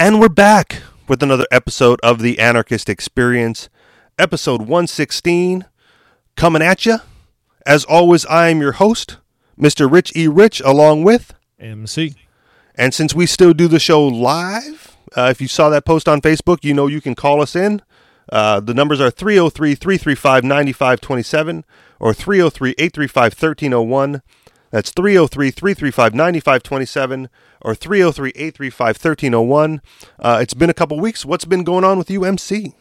And we're back with another episode of the Anarchist Experience, episode 116, coming at you. As always, I am your host, Mr. Rich E. Rich, along with MC. And since we still do the show live, uh, if you saw that post on Facebook, you know you can call us in. Uh, the numbers are 303 335 9527 or 303 835 1301. That's 303 335 9527 or 303 835 1301. Uh, it's been a couple weeks. What's been going on with you, MC?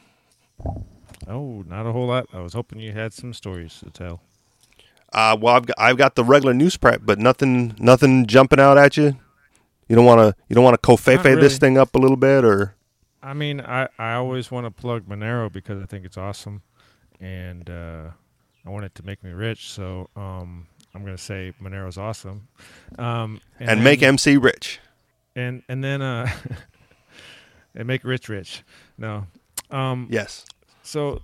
Oh, not a whole lot. I was hoping you had some stories to tell. Uh, well, I've got, I've got the regular news prep, but nothing nothing jumping out at you. You don't want to you don't want to covfefe really. this thing up a little bit, or I mean, I, I always want to plug Monero because I think it's awesome, and uh, I want it to make me rich. So um, I'm gonna say Monero's awesome, um, and, and make MC rich, and and then uh, and make rich rich. No, um, yes. So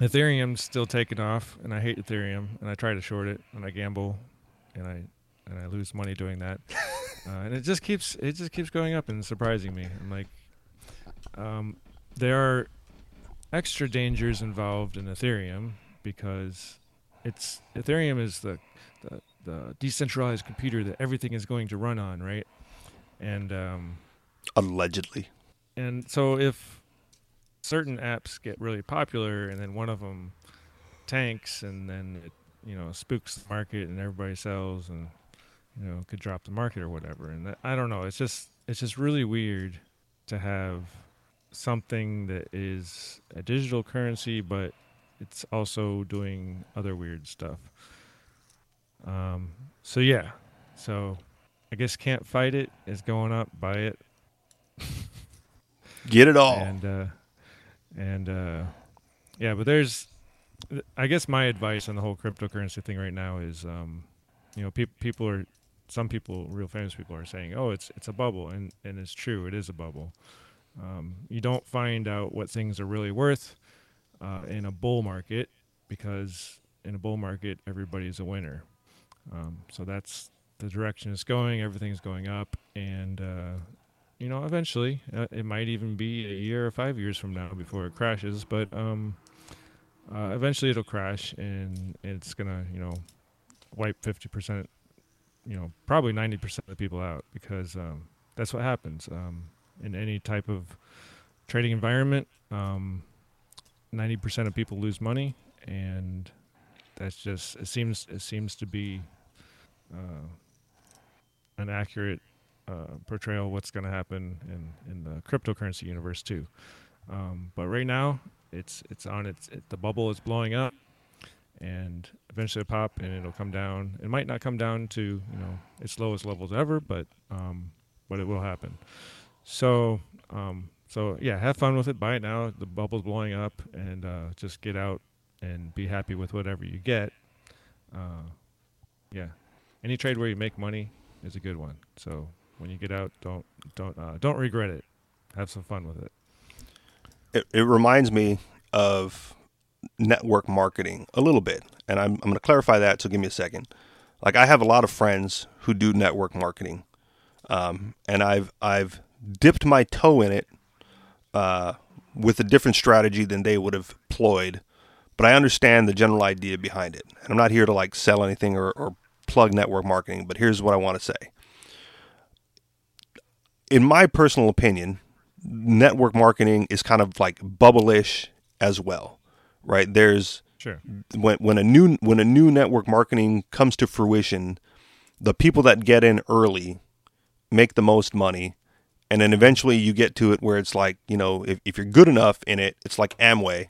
Ethereum's still taking off, and I hate Ethereum, and I try to short it, and I gamble, and I and I lose money doing that, uh, and it just keeps it just keeps going up and surprising me. I'm like, um, there are extra dangers involved in Ethereum because it's Ethereum is the, the, the decentralized computer that everything is going to run on, right? And um, allegedly, and so if certain apps get really popular and then one of them tanks and then it you know spooks the market and everybody sells and you know could drop the market or whatever. And that, i don't know it's just it's just really weird to have something that is a digital currency but it's also doing other weird stuff um so yeah. So i guess can't fight it is going up. Buy it. Get it all. And uh and uh yeah but there's i guess my advice on the whole cryptocurrency thing right now is um you know pe- people are some people real famous people are saying oh it's it's a bubble and and it's true it is a bubble. Um, you don't find out what things are really worth uh, in a bull market because in a bull market everybody's a winner um, so that's the direction it's going everything's going up and uh, you know, eventually, uh, it might even be a year or five years from now before it crashes. But um, uh, eventually, it'll crash, and it's gonna, you know, wipe fifty percent, you know, probably ninety percent of the people out because um, that's what happens um, in any type of trading environment. Um, ninety percent of people lose money, and that's just it seems it seems to be uh, an accurate uh, portrayal of what's going to happen in, in the cryptocurrency universe too. Um, but right now, it's it's on its it, the bubble is blowing up, and eventually it'll pop and it'll come down. It might not come down to you know its lowest levels ever, but um, but it will happen. So um, so yeah, have fun with it. Buy it now. The bubble's blowing up, and uh, just get out and be happy with whatever you get. Uh, yeah, any trade where you make money is a good one. So when you get out, don't don't uh, don't regret it. Have some fun with it. It, it reminds me of network marketing a little bit, and I'm I'm going to clarify that. So give me a second. Like I have a lot of friends who do network marketing, um, and I've I've dipped my toe in it uh, with a different strategy than they would have employed, but I understand the general idea behind it. And I'm not here to like sell anything or, or plug network marketing, but here's what I want to say. In my personal opinion, network marketing is kind of like bubble-ish as well, right? There's sure. when when a new when a new network marketing comes to fruition, the people that get in early make the most money, and then eventually you get to it where it's like you know if, if you're good enough in it, it's like Amway,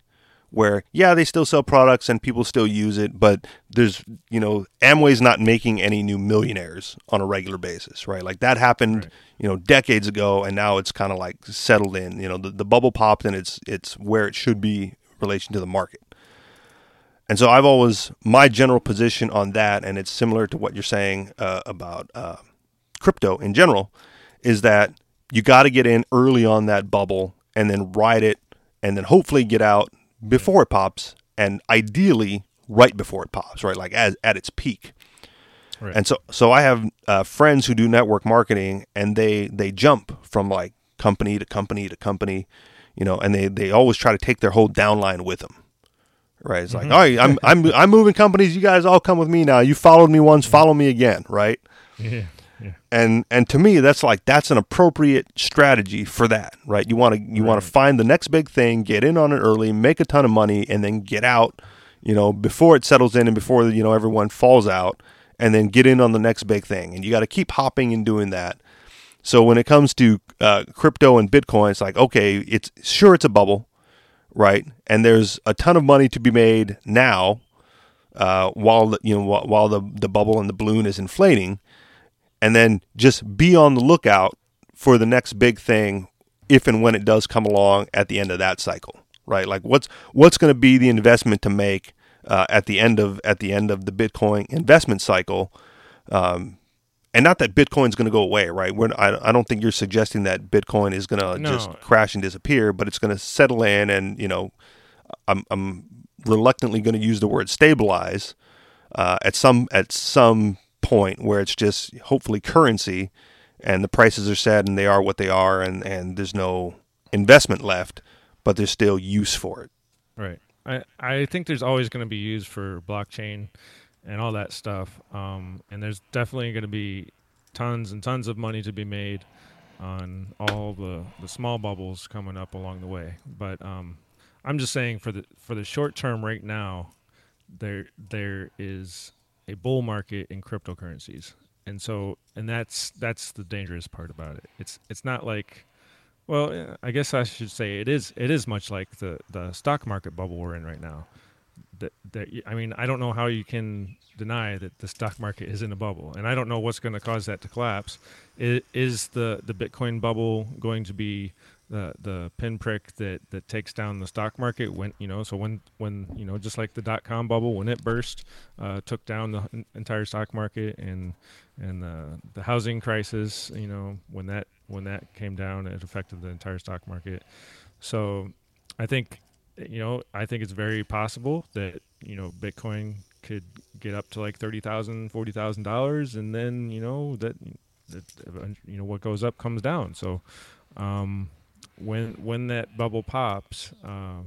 where yeah they still sell products and people still use it but there's you know amway's not making any new millionaires on a regular basis right? Like that happened right. you know decades ago and now it's kind of like settled in. You know the, the bubble popped and it's it's where it should be in relation to the market. And so i've always my general position on that and it's similar to what you're saying uh, about uh, crypto in general is that you got to get in early on that bubble and then ride it and then hopefully get out before it pops and ideally right before it pops, right? Like as at its peak. Right. And so so I have uh, friends who do network marketing and they they jump from like company to company to company, you know, and they, they always try to take their whole downline with them. Right? It's Mm-hmm. like, all right, I'm I'm I'm moving companies. You guys all come with me now. You followed me once, follow me again. Right? Yeah. And and to me that's like that's an appropriate strategy for that right? You want to you want to find the next big thing get in on it early make a ton of money and then get out you know before it settles in and before you know everyone falls out and then get in on the next big thing. And you got to keep hopping and doing that. So when it comes to uh, crypto and bitcoin it's like okay it's sure it's a bubble right? And there's a ton of money to be made now uh, while the, you know while the the bubble and the balloon is inflating and then just be on the lookout for the next big thing if and when it does come along at the end of that cycle right? Like what's what's going to be the investment to make uh, at the end of at the end of the bitcoin investment cycle? Um, and not that bitcoin's going to go away right? We're, I, I don't think you're suggesting that bitcoin is going to No. just crash and disappear but it's going to settle in and you know i'm, I'm reluctantly going to use the word stabilize uh, at some at some point where it's just hopefully currency and the prices are set and they are what they are and, and there's no investment left, but there's still use for it. Right. I, I think there's always going to be used for blockchain and all that stuff. Um, and there's definitely going to be tons and tons of money to be made on all the, the small bubbles coming up along the way. But um, I'm just saying for the for the short term right now, there there is a bull market in cryptocurrencies. And so and that's that's the dangerous part about it. It's it's not like well, I guess I should say it is. It is much like the the stock market bubble we're in right now. That that I mean, I don't know how you can deny that the stock market is in a bubble, and I don't know what's going to cause that to collapse. I- Is the the Bitcoin bubble going to be the the pinprick that that takes down the stock market when you know? So when when you know, just like the dot com bubble, when it burst, uh, took down the en- entire stock market, and and the the housing crisis, you know, when that when that came down, it affected the entire stock market. So, I think, you know, I think it's very possible that you know Bitcoin could get up to like thirty thousand, forty thousand dollars, and then you know that that you know what goes up comes down. So, um, when when that bubble pops, uh,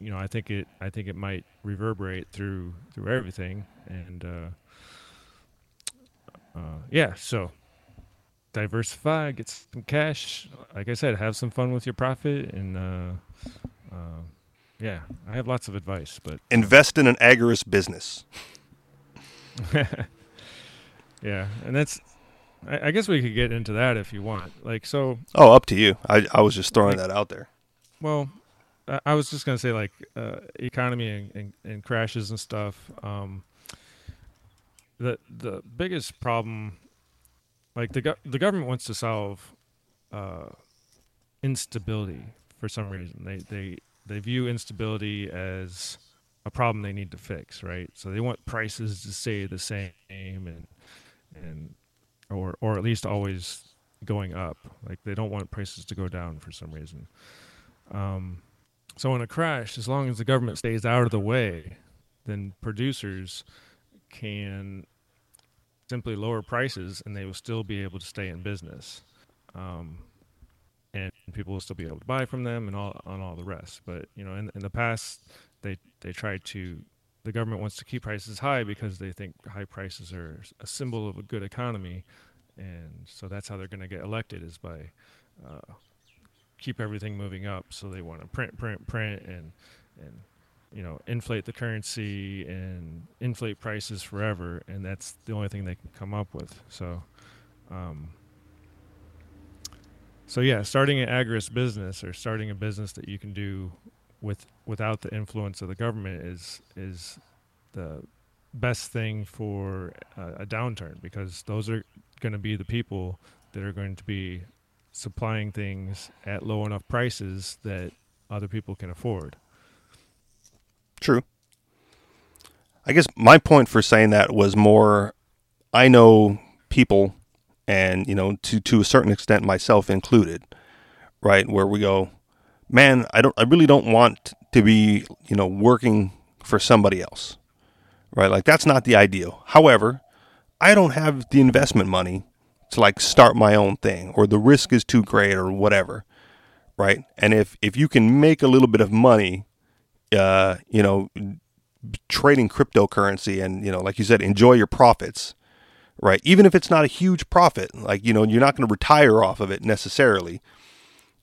you know, I think it I think it might reverberate through through everything, and uh, uh, yeah, so diversify, get some cash. Like I said, have some fun with your profit, and uh, uh, yeah, I have lots of advice, but Invest in an agorist business. yeah, and that's. I, I guess we could get into that if you want. Like, so Oh, up to you. I, I was just throwing that out there. Well, I- I was just gonna say like uh, economy and, and, and crashes and stuff. Um, the the biggest problem, like the go- the government wants to solve uh, instability for some reason. They they they view instability as a problem they need to fix, right? So they want prices to stay the same and and or or at least always going up. Like they don't want prices to go down for some reason. Um, so in a crash, as long as the government stays out of the way, then producers can simply lower prices and they will still be able to stay in business. Um, and people will still be able to buy from them and all on all the rest. But you know, in, in the past, they they tried to. The government wants to keep prices high because they think high prices are a symbol of a good economy, and so that's how they're going to get elected is by uh, keep everything moving up. So they want to print, print, print, and and you know inflate the currency and inflate prices forever, and that's the only thing they can come up with. So, um, so yeah, starting an agorist business or starting a business that you can do with without the influence of the government is is the best thing for a, a downturn because those are going to be the people that are going to be supplying things at low enough prices that other people can afford. True. I guess my point for saying that was more I know people and you know to to a certain extent myself included, right, where we go, man, I don't I really don't want to be, you know, working for somebody else. Right? Like that's not the ideal. However, I don't have the investment money to like start my own thing or the risk is too great or whatever. right? And if if you can make a little bit of money, uh, you know, trading cryptocurrency and you know, like you said, enjoy your profits, right? Even if it's not a huge profit, like you know, you're not going to retire off of it necessarily.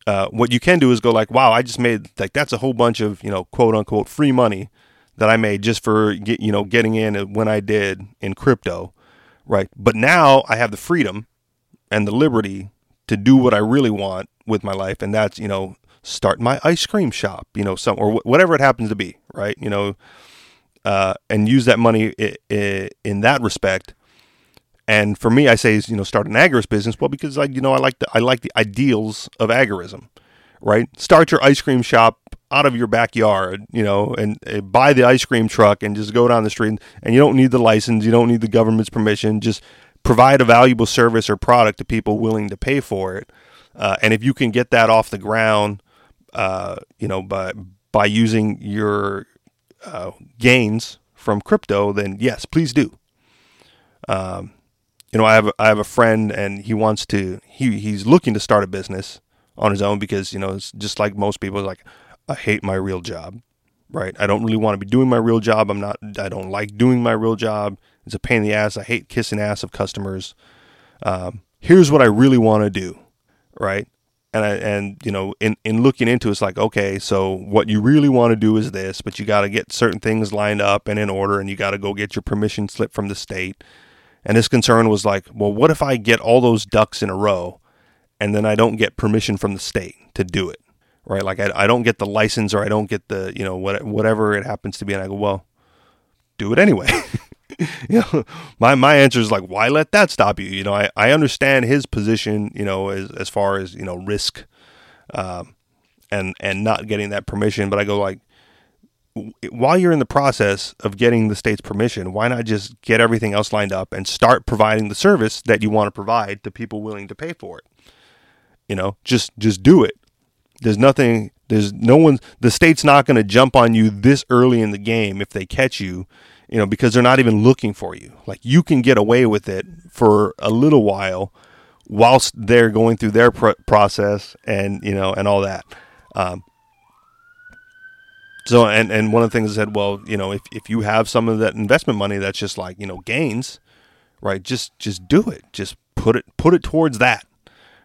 Uh, what you can do is go like, wow, I just made like that's a whole bunch of you know quote unquote free money that I made just for you know getting in when I did in crypto, right? But now I have the freedom and the liberty to do what I really want with my life, and that's you know start my ice cream shop, you know, some or whatever it happens to be, right? You know, uh, and use that money in that respect. And for me, I say, you know, start an agorist business. Well, because like you know, I like the I like the ideals of agorism, right? Start your ice cream shop out of your backyard, you know, and uh, buy the ice cream truck and just go down the street. And you don't need the license, you don't need the government's permission. Just provide a valuable service or product to people willing to pay for it. Uh, and if you can get that off the ground, uh, you know, by by using your uh, gains from crypto, then yes, please do. Um, you know, I have I have a friend, and he wants to he he's looking to start a business on his own because you know it's just like most people, like I hate my real job, right? I don't really want to be doing my real job. I'm not. I don't like doing my real job. It's a pain in the ass. I hate kissing ass of customers. Um, here's what I really want to do, right? And I and you know in in looking into it, it's like okay, so what you really want to do is this, but you got to get certain things lined up and in order, and you got to go get your permission slip from the state. And his concern was like, well, what if I get all those ducks in a row, and then I don't get permission from the state to do it? right? Like I, I don't get the license or I don't get the, you know, what, whatever it happens to be. And I go, well, do it anyway. you know, my, my answer is like, why let that stop you? You know, I, I understand his position, you know, as, as far as, you know, risk, um, and, and not getting that permission. But I go like, while you're in the process of getting the state's permission, why not just get everything else lined up and start providing the service that you want to provide to people willing to pay for it? You know, just just do it. There's nothing. There's no one. The state's not going to jump on you this early in the game if they catch you, you know, because they're not even looking for you. Like you can get away with it for a little while, whilst they're going through their pr- process and you know and all that. Um, so and and one of the things I said, well, you know, if if you have some of that investment money that's just like you know gains, right? Just just do it. Just put it put it towards that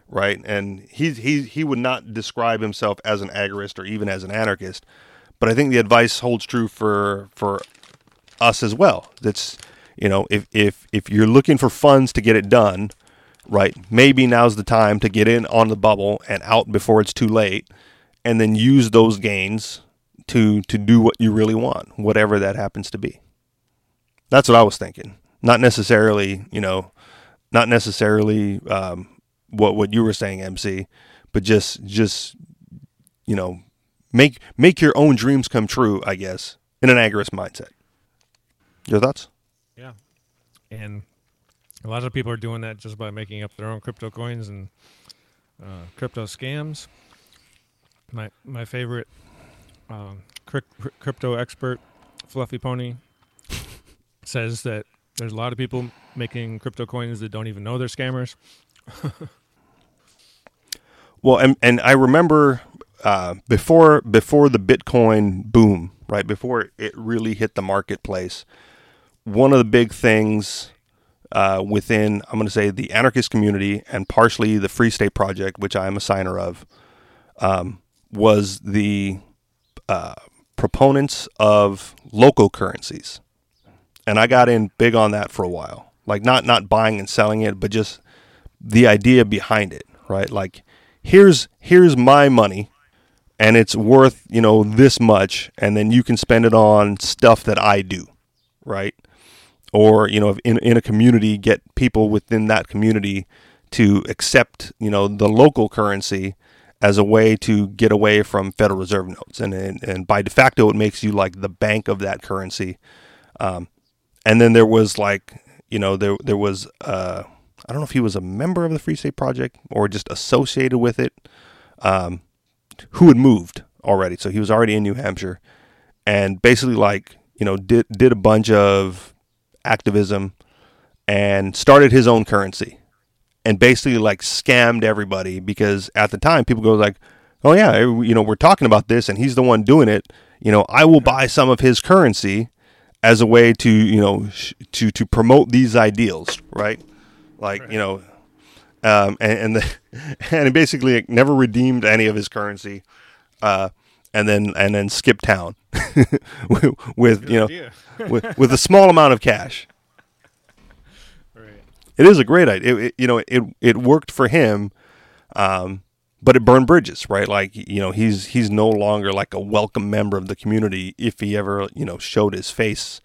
right? And he he he would not describe himself as an agorist or even as an anarchist, but I think the advice holds true for for us as well. That's you know if if if you're looking for funds to get it done, right? Maybe now's the time to get in on the bubble and out before it's too late, and then use those gains to to do what you really want, whatever that happens to be. That's what I was thinking. Not necessarily, you know, not necessarily um, what what you were saying, MC, but just just you know make make your own dreams come true. I guess in an agorist mindset. Your thoughts? Yeah, and a lot of people are doing that just by making up their own crypto coins and uh, crypto scams. My my favorite um, crypto expert, Fluffy Pony, says that there's a lot of people making crypto coins that don't even know they're scammers. Well, and and I remember uh, before before the Bitcoin boom, right before it really hit the marketplace, one of the big things uh, within I'm going to say the anarchist community and partially the Free State Project, which I am a signer of, um, was the proponents of local currencies, and I got in big on that for a while. Like not not buying and selling it, but just the idea behind it, right? Like here's here's my money and it's worth, you know, this much and then you can spend it on stuff that I do, right? Or, you know, in in a community get people within that community to accept, you know, the local currency as a way to get away from Federal Reserve notes, and and, and by de facto, it makes you like the bank of that currency. Um, and then there was like, you know, there there was uh, I don't know if he was a member of the Free State Project or just associated with it, um, who had moved already. So he was already in New Hampshire, and basically like you know did did a bunch of activism and started his own currency, and basically like scammed everybody because at the time people go like, oh yeah, you know, we're talking about this, and he's the one doing it. You know, I will buy some of his currency as a way to you know sh- to to promote these ideals, right? Like Right. you know, um, and and, the, and he basically never redeemed any of his currency, uh, and then and then skipped town with, with you know with, with a small amount of cash. It is a great idea. It, it- you know, it it worked for him, um, but it burned bridges, right? Like you know, he's he's no longer like a welcome member of the community if he ever you know showed his face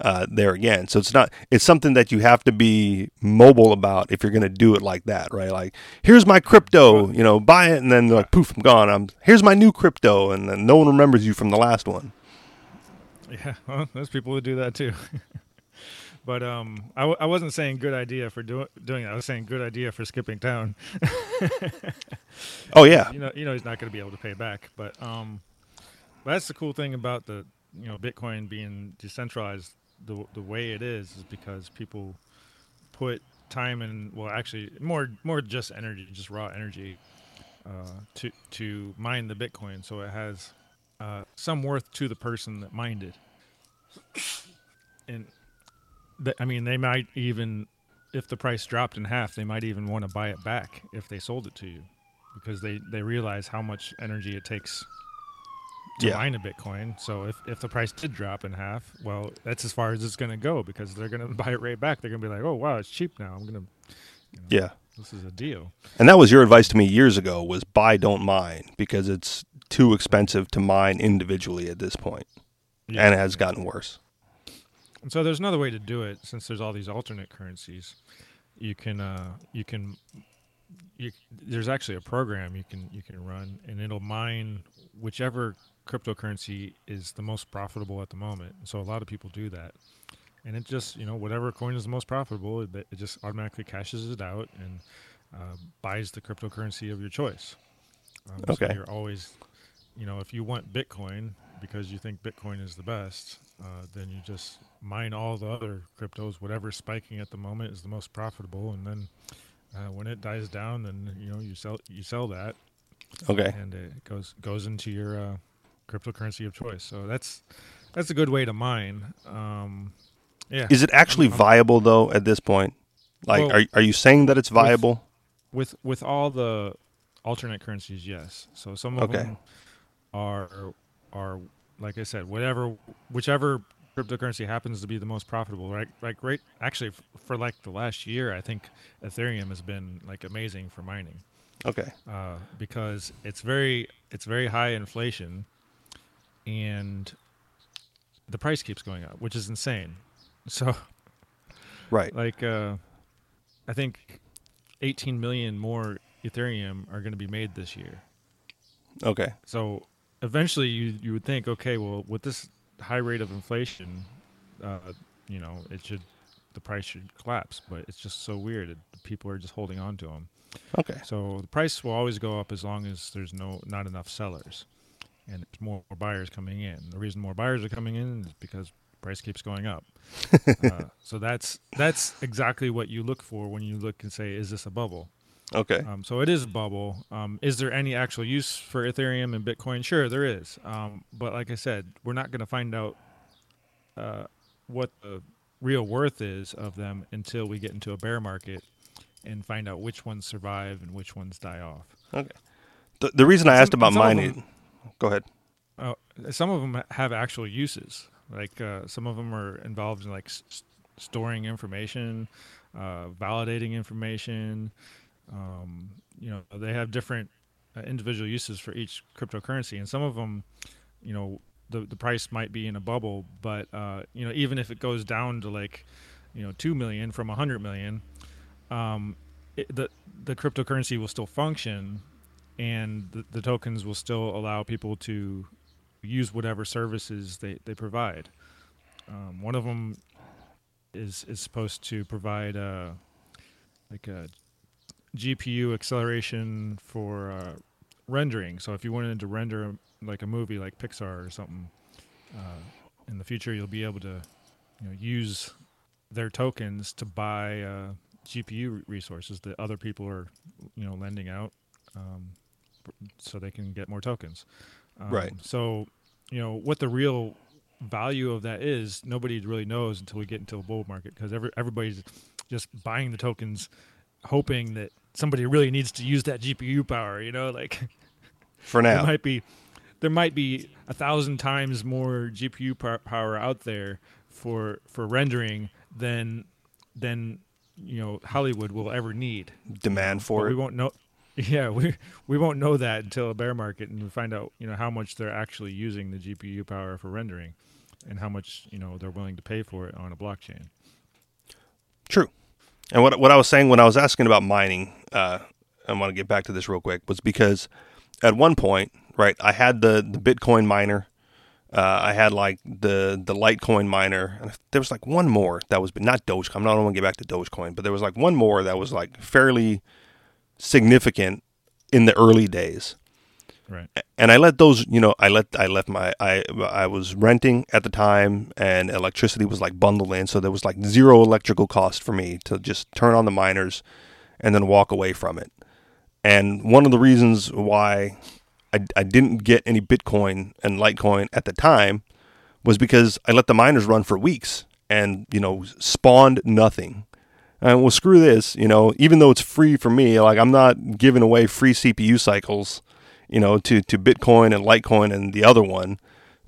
uh, there again. So it's not it's something that you have to be mobile about if you're going to do it like that, right? Like here's my crypto, you know, buy it, and then like poof, I'm gone. I'm here's my new crypto, and then no one remembers you from the last one. Yeah, well, there's people who do that too. but um, I, w- I wasn't saying good idea for do- doing that. I was saying good idea for skipping town. Oh yeah, You know, you know, he's not going to be able to pay back. But um, that's the cool thing about the you know Bitcoin being decentralized the the way it is is because people put time and well, actually more more just energy, just raw energy uh, to to mine the Bitcoin, so it has uh, some worth to the person that mined it. And I mean, they might even, if the price dropped in half, they might even want to buy it back if they sold it to you, because they they realize how much energy it takes to Yeah. mine a Bitcoin. So if if the price did drop in half, well, that's as far as it's going to go because they're going to buy it right back. They're going to be like, oh wow, it's cheap now. I'm going to, yeah. this is a deal. And that was your advice to me years ago was buy don't mine because it's too expensive to mine individually at this point. Yeah. And it has gotten worse. And so there's another way to do it since there's all these alternate currencies. You can uh, you can you, there's actually a program you can you can run and it'll mine whichever cryptocurrency is the most profitable at the moment. So a lot of people do that. And it just, you know, whatever coin is the most profitable, it, it just automatically cashes it out and uh, buys the cryptocurrency of your choice. Um, Okay. So you're always, you know, if you want Bitcoin because you think Bitcoin is the best, uh, then you just mine all the other cryptos. Whatever's spiking at the moment is the most profitable, and then uh, when it dies down, then you know you sell you sell that, Okay. and it goes goes into your uh, cryptocurrency of choice. So that's that's a good way to mine. Um, yeah, Is it actually I'm- viable though at this point? Like Well, are are you saying that it's viable? with with all the alternate currencies, yes. So some of Okay. them are are like I said, whatever whichever cryptocurrency happens to be the most profitable. Right, like right. Actually, f- for like the last year, I think Ethereum has been like amazing for mining Okay. uh, because it's very it's very high inflation, and the price keeps going up, which is insane. So Right. like uh i think 18 million more ethereum are going to be made this year Okay. so eventually you you would think okay well with this high rate of inflation uh you know it should the price should collapse but it's just so weird it, people are just holding on to them Okay. so the price will always go up as long as there's no not enough sellers and more, more buyers coming in. The reason more buyers are coming in is because price keeps going up. Uh, so that's that's exactly what you look for when you look and say is this a bubble Okay. um, so it is a bubble um, is there any actual use for ethereum and bitcoin sure there is um, but like i said we're not going to find out uh, what the real worth is of them until we get into a bear market and find out which ones survive and which ones die off Okay. The, the reason I Some- asked about some mining. them- Go ahead. Uh, some of them have actual uses. Like uh, some of them are involved in like s- s- storing information, uh, validating information. Um, you know, they have different uh, individual uses for each cryptocurrency, and some of them, you know, the the price might be in a bubble, but uh, you know, even if it goes down to like, you know, two million from a hundred million, um, it, the the cryptocurrency will still function, and the, the tokens will still allow people to use whatever services they, they provide. Um, one of them is is supposed to provide uh, like a GPU acceleration for uh, rendering. So if you wanted to render like a movie like Pixar or something, uh, in the future you'll be able to you know, use their tokens to buy uh, GPU resources that other people are you know lending out. Um, so they can get more tokens. Um, Right. So, you know what the real value of that is, nobody really knows until we get into a bull market because every, everybody's just buying the tokens, hoping that somebody really needs to use that GPU power. You know, like For now, there might be there might be a thousand times more GPU par- power out there for for rendering than than you know Hollywood will ever need. demand But for we won't know. Yeah, we we won't know that until a bear market and we find out you know how much they're actually using the GPU power for rendering, and how much you know they're willing to pay for it on a blockchain. True. And what what I was saying when I was asking about mining, uh, I want to get back to this real quick, was because at one point, right, I had the the Bitcoin miner, uh, I had like the the Litecoin miner, and there was like one more that was not Dogecoin. I'm not going to get back to Dogecoin, but there was like one more that was like fairly significant in the early days Right. and I let those, you know, I let I left my I I was renting at the time, and electricity was like bundled in, so there was like zero electrical cost for me to just turn on the miners, and then walk away from it. And one of the reasons why I, I didn't get any Bitcoin and Litecoin at the time was because I let the miners run for weeks and you know spawned nothing. And well, screw this, you know. Even though it's free for me, like I'm not giving away free CPU cycles you know, to, to Bitcoin and Litecoin and the other one,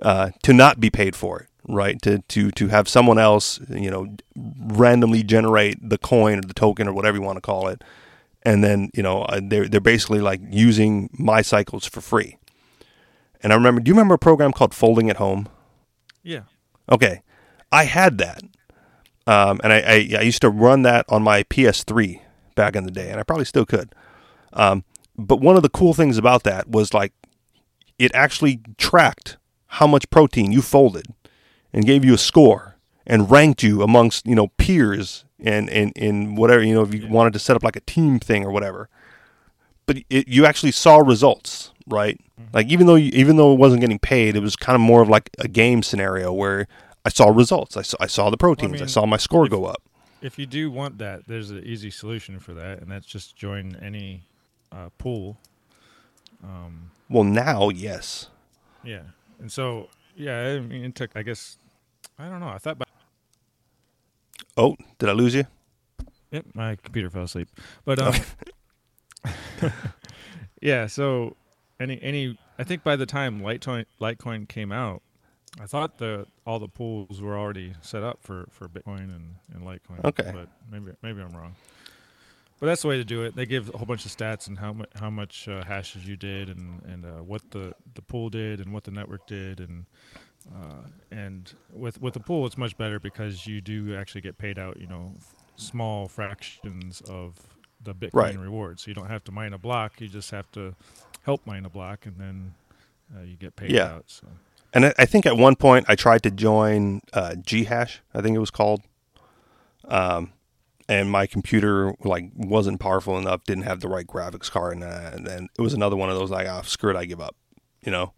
uh, to not be paid for it, right? To, to, to have someone else, you know, randomly generate the coin or the token or whatever you want to call it. And then, you know, uh, they're, they're basically like using my cycles for free. And I remember, do you remember a program called Folding at Home? Yeah. Okay. I had that. Um, and I, I, I used to run that on my PS3 back in the day, and I probably still could. Um, but one of the cool things about that was like it actually tracked how much protein you folded and gave you a score and ranked you amongst you know peers and and and whatever you know if you wanted to set up like a team thing or whatever. But it, you actually saw results right? Mm-hmm. Like even though you, even though it wasn't getting paid it was kind of more of like a game scenario where i saw results. I saw, I saw the proteins. I mean, saw my score if- go up. If you do want that, there's an easy solution for that, and that's just join any uh, pool. Um, well now yes yeah, and so yeah, I mean, it took. I guess I don't know. I thought. About, oh did i lose you Yep, my computer fell asleep. But um, yeah, so any any I think by the time Litecoin Litecoin came out, I thought the all the pools were already set up for, for Bitcoin and, and Litecoin. Okay. but maybe maybe I'm wrong. But that's the way to do it. They give a whole bunch of stats and how much how much uh, hashes you did and and uh, what the the pool did and what the network did and uh, and with with the pool it's much better because you do actually get paid out. You know, f- small fractions of the Bitcoin Right. reward. So you don't have to mine a block. You just have to help mine a block, and then uh, you get paid Yeah. out. So And I, I think at one point I tried to join uh, Ghash, I think it was called. Um, and my computer like wasn't powerful enough, didn't have the right graphics card, and, uh, and then it was another one of those like, oh, screw it, I give up. You know,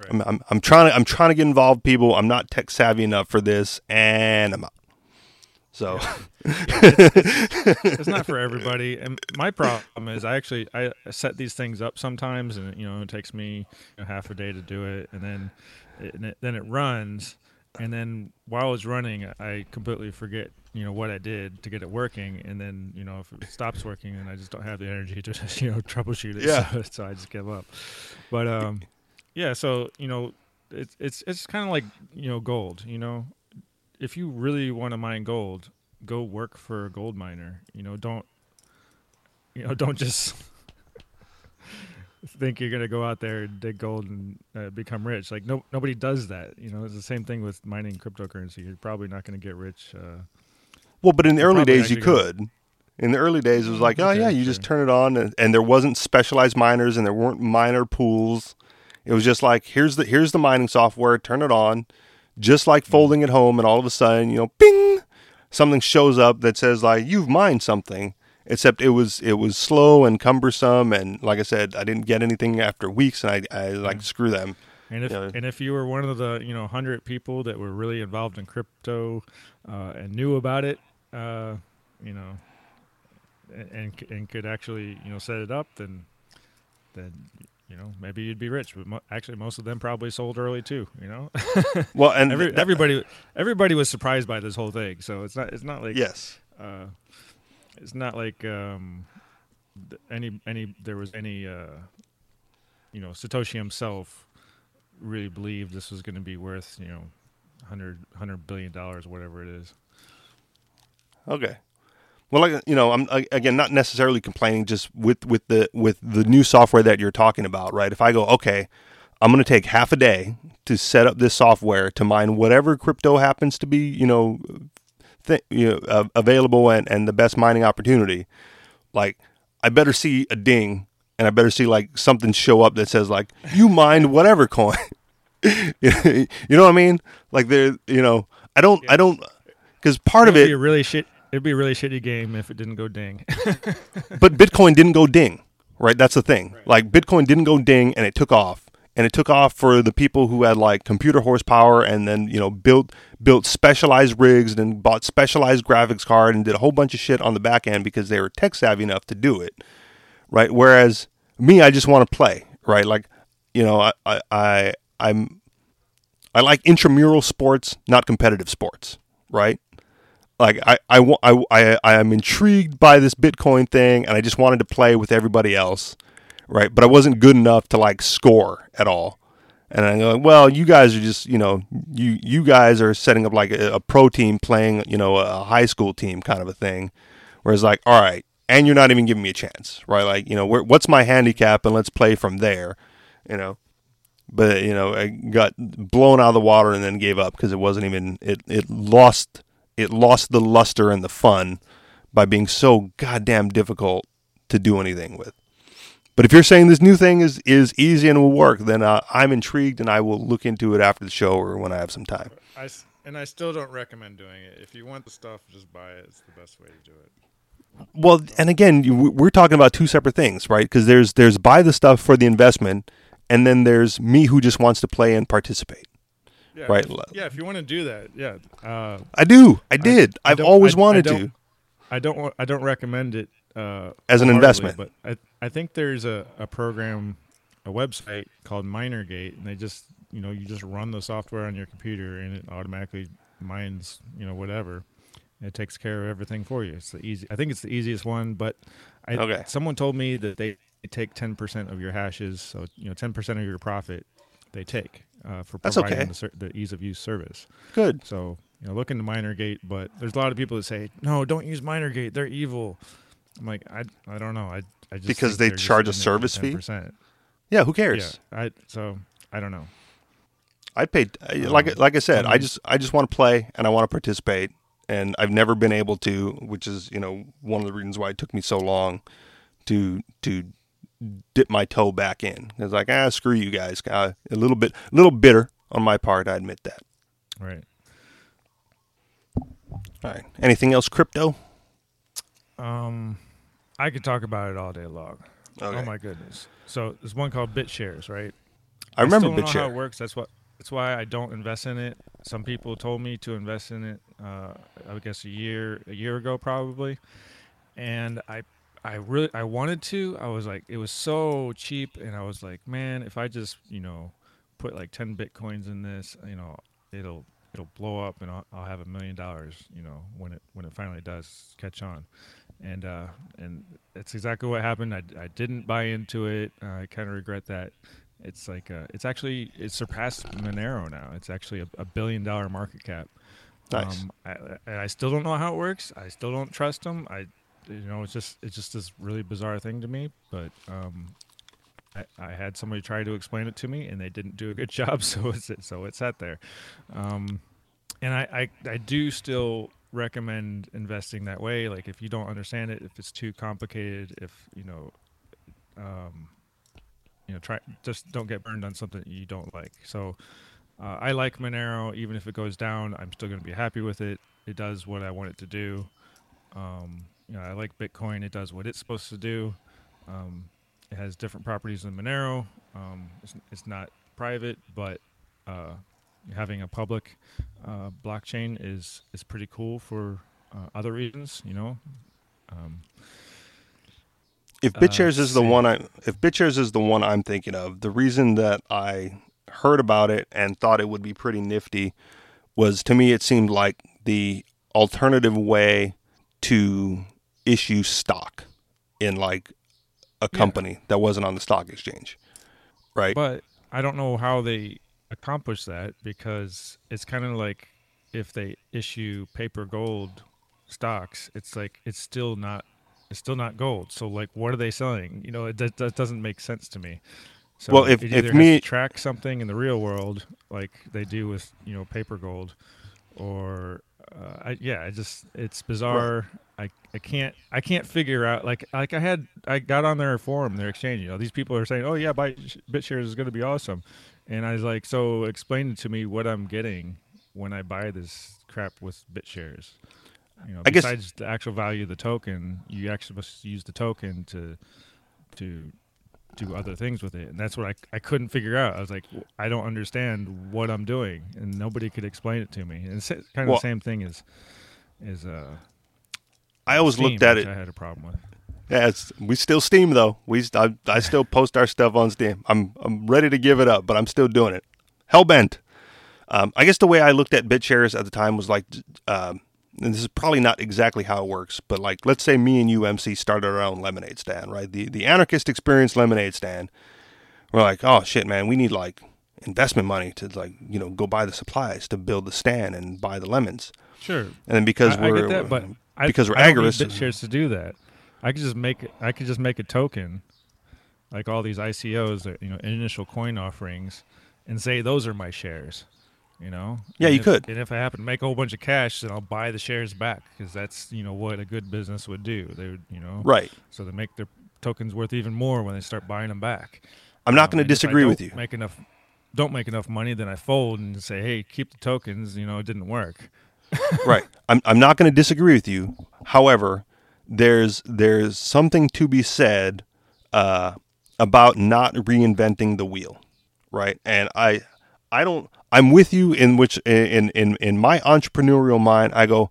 Right. I'm, I'm I'm trying to I'm trying to get involved, people. I'm not tech savvy enough for this, and I'm out. So it's not for everybody. And my problem is, I actually I set these things up sometimes, and you know it takes me you know, half a day to do it, and then it, and it, then it runs, and then while I was running, I completely forget you know what I did to get it working, and then you know if it stops working, and I just don't have the energy to just you know troubleshoot it. Yeah. So, so I just give up. But um, yeah. So you know, it's it's it's kind of like you know gold. You know, if you really want to mine gold, go work for a gold miner. You know, don't you know, don't just think you're gonna go out there and dig gold and uh, become rich. Like no, nobody does that. You know, it's the same thing with mining cryptocurrency. You're probably not gonna get rich. Uh, Well, but in the early days, you actually gonna- could. In the early days, it was like, oh yeah, you just turn it on, and, and there wasn't specialized miners, and there weren't miner pools. It was just like, here's the here's the mining software, turn it on, just like Mm-hmm. folding at home, and all of a sudden, you know, ping, something shows up that says like you've mined something. Except it was it was slow and cumbersome, and like I said, I didn't get anything after weeks, and I I like screw them. and if Yeah. and if you were one of the you know hundred people that were really involved in crypto uh, and knew about it, uh, you know, and and- and could actually you know set it up, then then you know, maybe you'd be rich. But mo- actually, most of them probably sold early too. You know, Well, and Every, everybody everybody was surprised by this whole thing. So it's not it's not like yes, uh, it's not like um, any any there was any uh, you know Satoshi himself really believed this was going to be worth you know 100 100 billion dollars whatever it is. Okay. Well, like you know, I'm again not necessarily complaining. Just with with the with the new software that you're talking about, right? If I go, okay, I'm going to take half a day to set up this software to mine whatever crypto happens to be, you know, th- you know uh, available and and the best mining opportunity. Like, I better see a ding, and I better see like something show up that says like you mined whatever coin. you know what I mean? Like there, you know, I don't, I don't, because part of It'd it be a really shit. It'd be a really shitty game if it didn't go ding. but Bitcoin didn't go ding, right? That's the thing. Like Bitcoin didn't go ding, and it took off, and it took off for the people who had like computer horsepower, and then you know built built specialized rigs, and then bought specialized graphics card, and did a whole bunch of shit on the back end because they were tech savvy enough to do it, right? Whereas me, I just want to play, right? Like you know, I I, I'm I like intramural sports, not competitive sports, right? like I I, I I I am intrigued by this Bitcoin thing, and I just wanted to play with everybody else, right? But I wasn't good enough to like score at all. And I go, well, you guys are just, you know, you you guys are setting up like a, a pro team playing, you know, a high school team kind of a thing. Whereas, like, all right, and you're not even giving me a chance, right? Like, you know, what's my handicap, and let's play from there, you know. But you know, I got blown out of the water and then gave up because it wasn't even it. It lost it lost the luster and the fun by being so goddamn difficult to do anything with. But if you're saying this new thing is is easy and will work, then uh, I'm intrigued and I will look into it after the show or when I have some time. I and I still don't recommend doing it. If you want the stuff, just buy it. It's the best way to do it. Well, and again, you, we're talking about two separate things, right? Because there's there's buy the stuff for the investment, and then there's me who just wants to play and participate. Yeah, Right. If, yeah, if you want to do that, yeah. Uh, I do, I did, I I, have always I- I wanted don't- to. I don't I don't recommend it uh, As an investment. but I I think there's a, a program, a website called MinerGate, and they just you know you just run the software on your computer and it automatically mines you know whatever. It takes care of everything for you. It's the easy. I think it's the easiest one, but I, Okay. someone told me that they take ten percent of your hashes, so you know ten percent of your profit they take uh, for providing okay. the, ser- the ease of use service. Good. So you know, look into MinerGate, but there's a lot of people that say, "No, don't use MinerGate; they're evil." I'm like, I, I don't know. I, I just Because they charge a in it for service fee? 10%. Yeah, who Yeah, cares? I so I don't know. I paid like Um, like I said, I um, just I just want to play and I want to participate, and I've never been able to, which is you know one of the reasons why it took me so long to to dip my toe back in. It's like ah screw you guys, uh, a little bit a little bitter on my part. I admit that. Right. All right, anything else crypto? Um, I could talk about it all day long. Okay. Oh my goodness. So there's one called BitShares, right? I remember still don't know how it works. That's what. That's why I don't invest in it. Some people told me to invest in it. Uh, I guess a year, a year ago, probably. And I, I really, I wanted to. I was like, it was so cheap, and I was like, man, if I just, you know, put like ten bitcoins in this, you know, it'll, it'll blow up, and I'll, I'll have a million dollars, you know, when it, when it finally does catch on. And uh, and that's exactly what happened. I, I didn't buy into it. I kind of regret that. It's like uh, it's actually it surpassed Monero now. It's actually a, a billion dollar market cap. Nice. Um, I, I I still don't know how it works. I still don't trust them. I, you know, it's just it's just this really bizarre thing to me. But um, I, I had somebody try to explain it to me, and they didn't do a good job. So it's so it sat there. Um, and I, I I do still recommend investing that way. Like if you don't understand it, if it's too complicated, if you know, um, you know, try just don't get burned on something you don't like. So. Uh, I like Monero. Even if it goes down, I'm still going to be happy with it. It does what I want it to do. Um, you know, I like Bitcoin. It does what it's supposed to do. Um, it has different properties than Monero. Um, it's, it's not private, but uh, having a public uh, blockchain is is pretty cool for uh, other reasons. You know, um, if Uh, BitShares is the one I if BitShares is the one I'm thinking of, the reason that I heard about it and thought it would be pretty nifty was to me it seemed like the alternative way to issue stock in like a company that wasn't on the stock exchange. Right? But I don't know how they accomplish that because it's kind of like if they issue paper gold stocks, it's like it's still not it's still not gold. So like, what are they selling? You know, it that, that doesn't make sense to me. So Well, if- if me- track something in the real world like they do with you know paper gold, or uh, I, yeah, I just it's bizarre. I, I can't I can't figure out like like I had I got on their forum their exchange you know these people are saying oh yeah buy BitShares is going to be awesome and I was like so explain to me what I'm getting when I buy this crap with BitShares you know I guess- besides the actual value of the token you actually must use the token to to do other things with it. And that's what I, I couldn't figure out. I was like I don't understand what I'm doing. And nobody could explain it to me. And it's kind of Well- the same thing as as uh I always Steem, looked at which it I had a problem with. Yeah, it's, we still Steem though. We I, I still post our stuff on Steem. I'm I'm ready to give it up, but I'm still doing it. Hellbent. Um, I guess the way I looked at BitShares at the time was like, um, and this is probably not exactly how it works, but like let's say me and UMC started our own lemonade stand, right? The the anarchist experience lemonade stand. We're like, oh shit, man, we need like investment money to like you know go buy the supplies to build the stand and buy the lemons. Sure, And then because I, I we're get that, but I, because we're I need agorists- BitShares to do that. I could just make I could just make a token, like all these ICOs, that, you know, initial coin offerings, and say those are my shares. You know. Yeah, And you if- could. And if I happen to make a whole bunch of cash, then I'll buy the shares back because that's you know what a good business would do. They would you know right. so they make their tokens worth even more when they start buying them back. I'm not Um, going to and if I disagree with you. Make enough, don't make enough money, then I fold and say, "Hey, keep the tokens." You know, it didn't work. right. I'm I'm not going to disagree with you. However, there's there's something to be said uh, about not reinventing the wheel, right? And I I don't I'm with you in which in in in my entrepreneurial mind I go,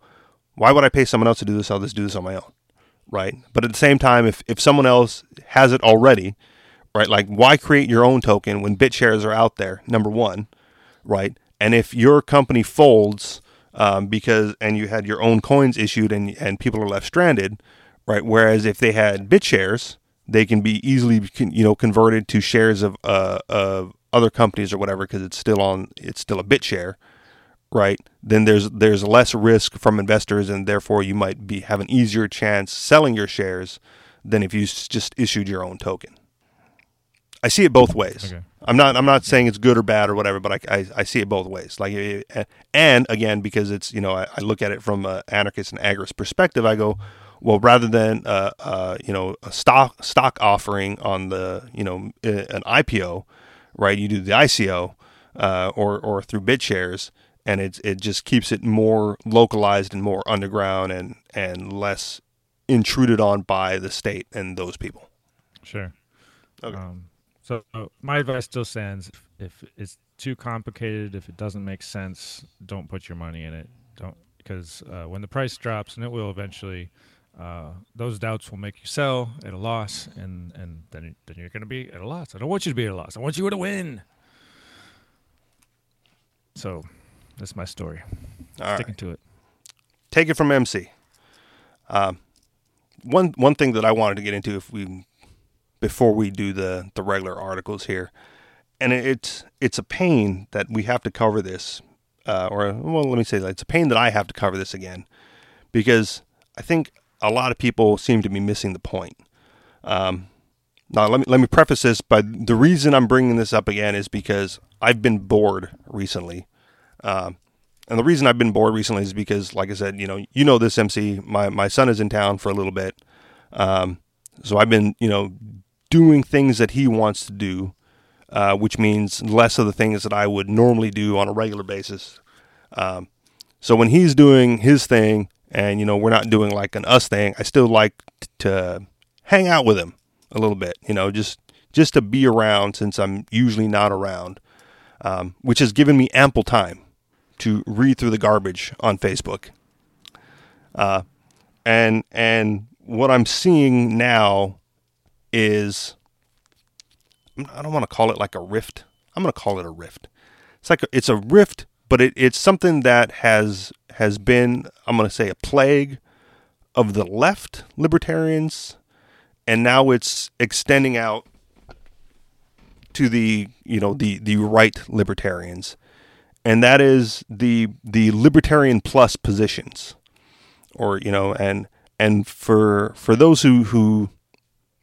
why would I pay someone else to do this? I'll just do this on my own, right? But at the same time, if if someone else has it already, right? Like why create your own token when BitShares are out there? Number one, right? And if your company folds um, because and you had your own coins issued and and people are left stranded, right? Whereas if they had BitShares, they can be easily you know converted to shares of uh, of other companies or whatever because it's still on it's still a BitShare, right? Then there's there's less risk from investors and therefore you might be have an easier chance selling your shares than if you just issued your own token. I see it both ways. Okay. I'm not. I'm not saying it's good or bad or whatever, but I, I, I see it both ways. Like, eh, and again, because it's you know, I, I look at it from an anarchist and agorist perspective. I go, well, rather than uh, uh, you know a stock stock offering on the you know eh, an IPO, right? You do the ICO uh, or or through BitShares, and it it just keeps it more localized and more underground and and less intruded on by the state and those people. Sure. Okay. Um, so uh, my advice still stands: if it's too complicated, if it doesn't make sense, don't put your money in it. Don't because uh, when the price drops, and it will eventually, uh, those doubts will make you sell at a loss, and and then then you're going to be at a loss. I don't want you to be at a loss. I want you to win. So, that's my story. All right. Sticking to it. take it from MC. Um, one one thing that I wanted to get into if we before we do the the regular articles here, and it's it's a pain that we have to cover this, uh, or well, let me say that it's a pain that I have to cover this again, because I think a lot of people seem to be missing the point. Um, now let me let me preface this by the reason I'm bringing this up again is because I've been bored recently. Um, and the reason I've been bored recently is because, like I said, you know, you know this MC. My my son is in town for a little bit, um, so I've been, you know, doing things that he wants to do, uh, which means less of the things that I would normally do on a regular basis. Um, so when he's doing his thing, and you know, we're not doing like an us thing, I still like t- to hang out with him a little bit. You know, just just to be around since I'm usually not around, um, which has given me ample time to read through the garbage on Facebook. Uh, and and what I'm seeing now is I don't want to call it like a rift. I'm going to call it a rift. It's like a, it's a rift, but it, it's something that has has been I'm going to say a plague of the left libertarians, and now it's extending out to the you know the the right libertarians, and that is the the libertarian plus positions, or you know and and for for those who who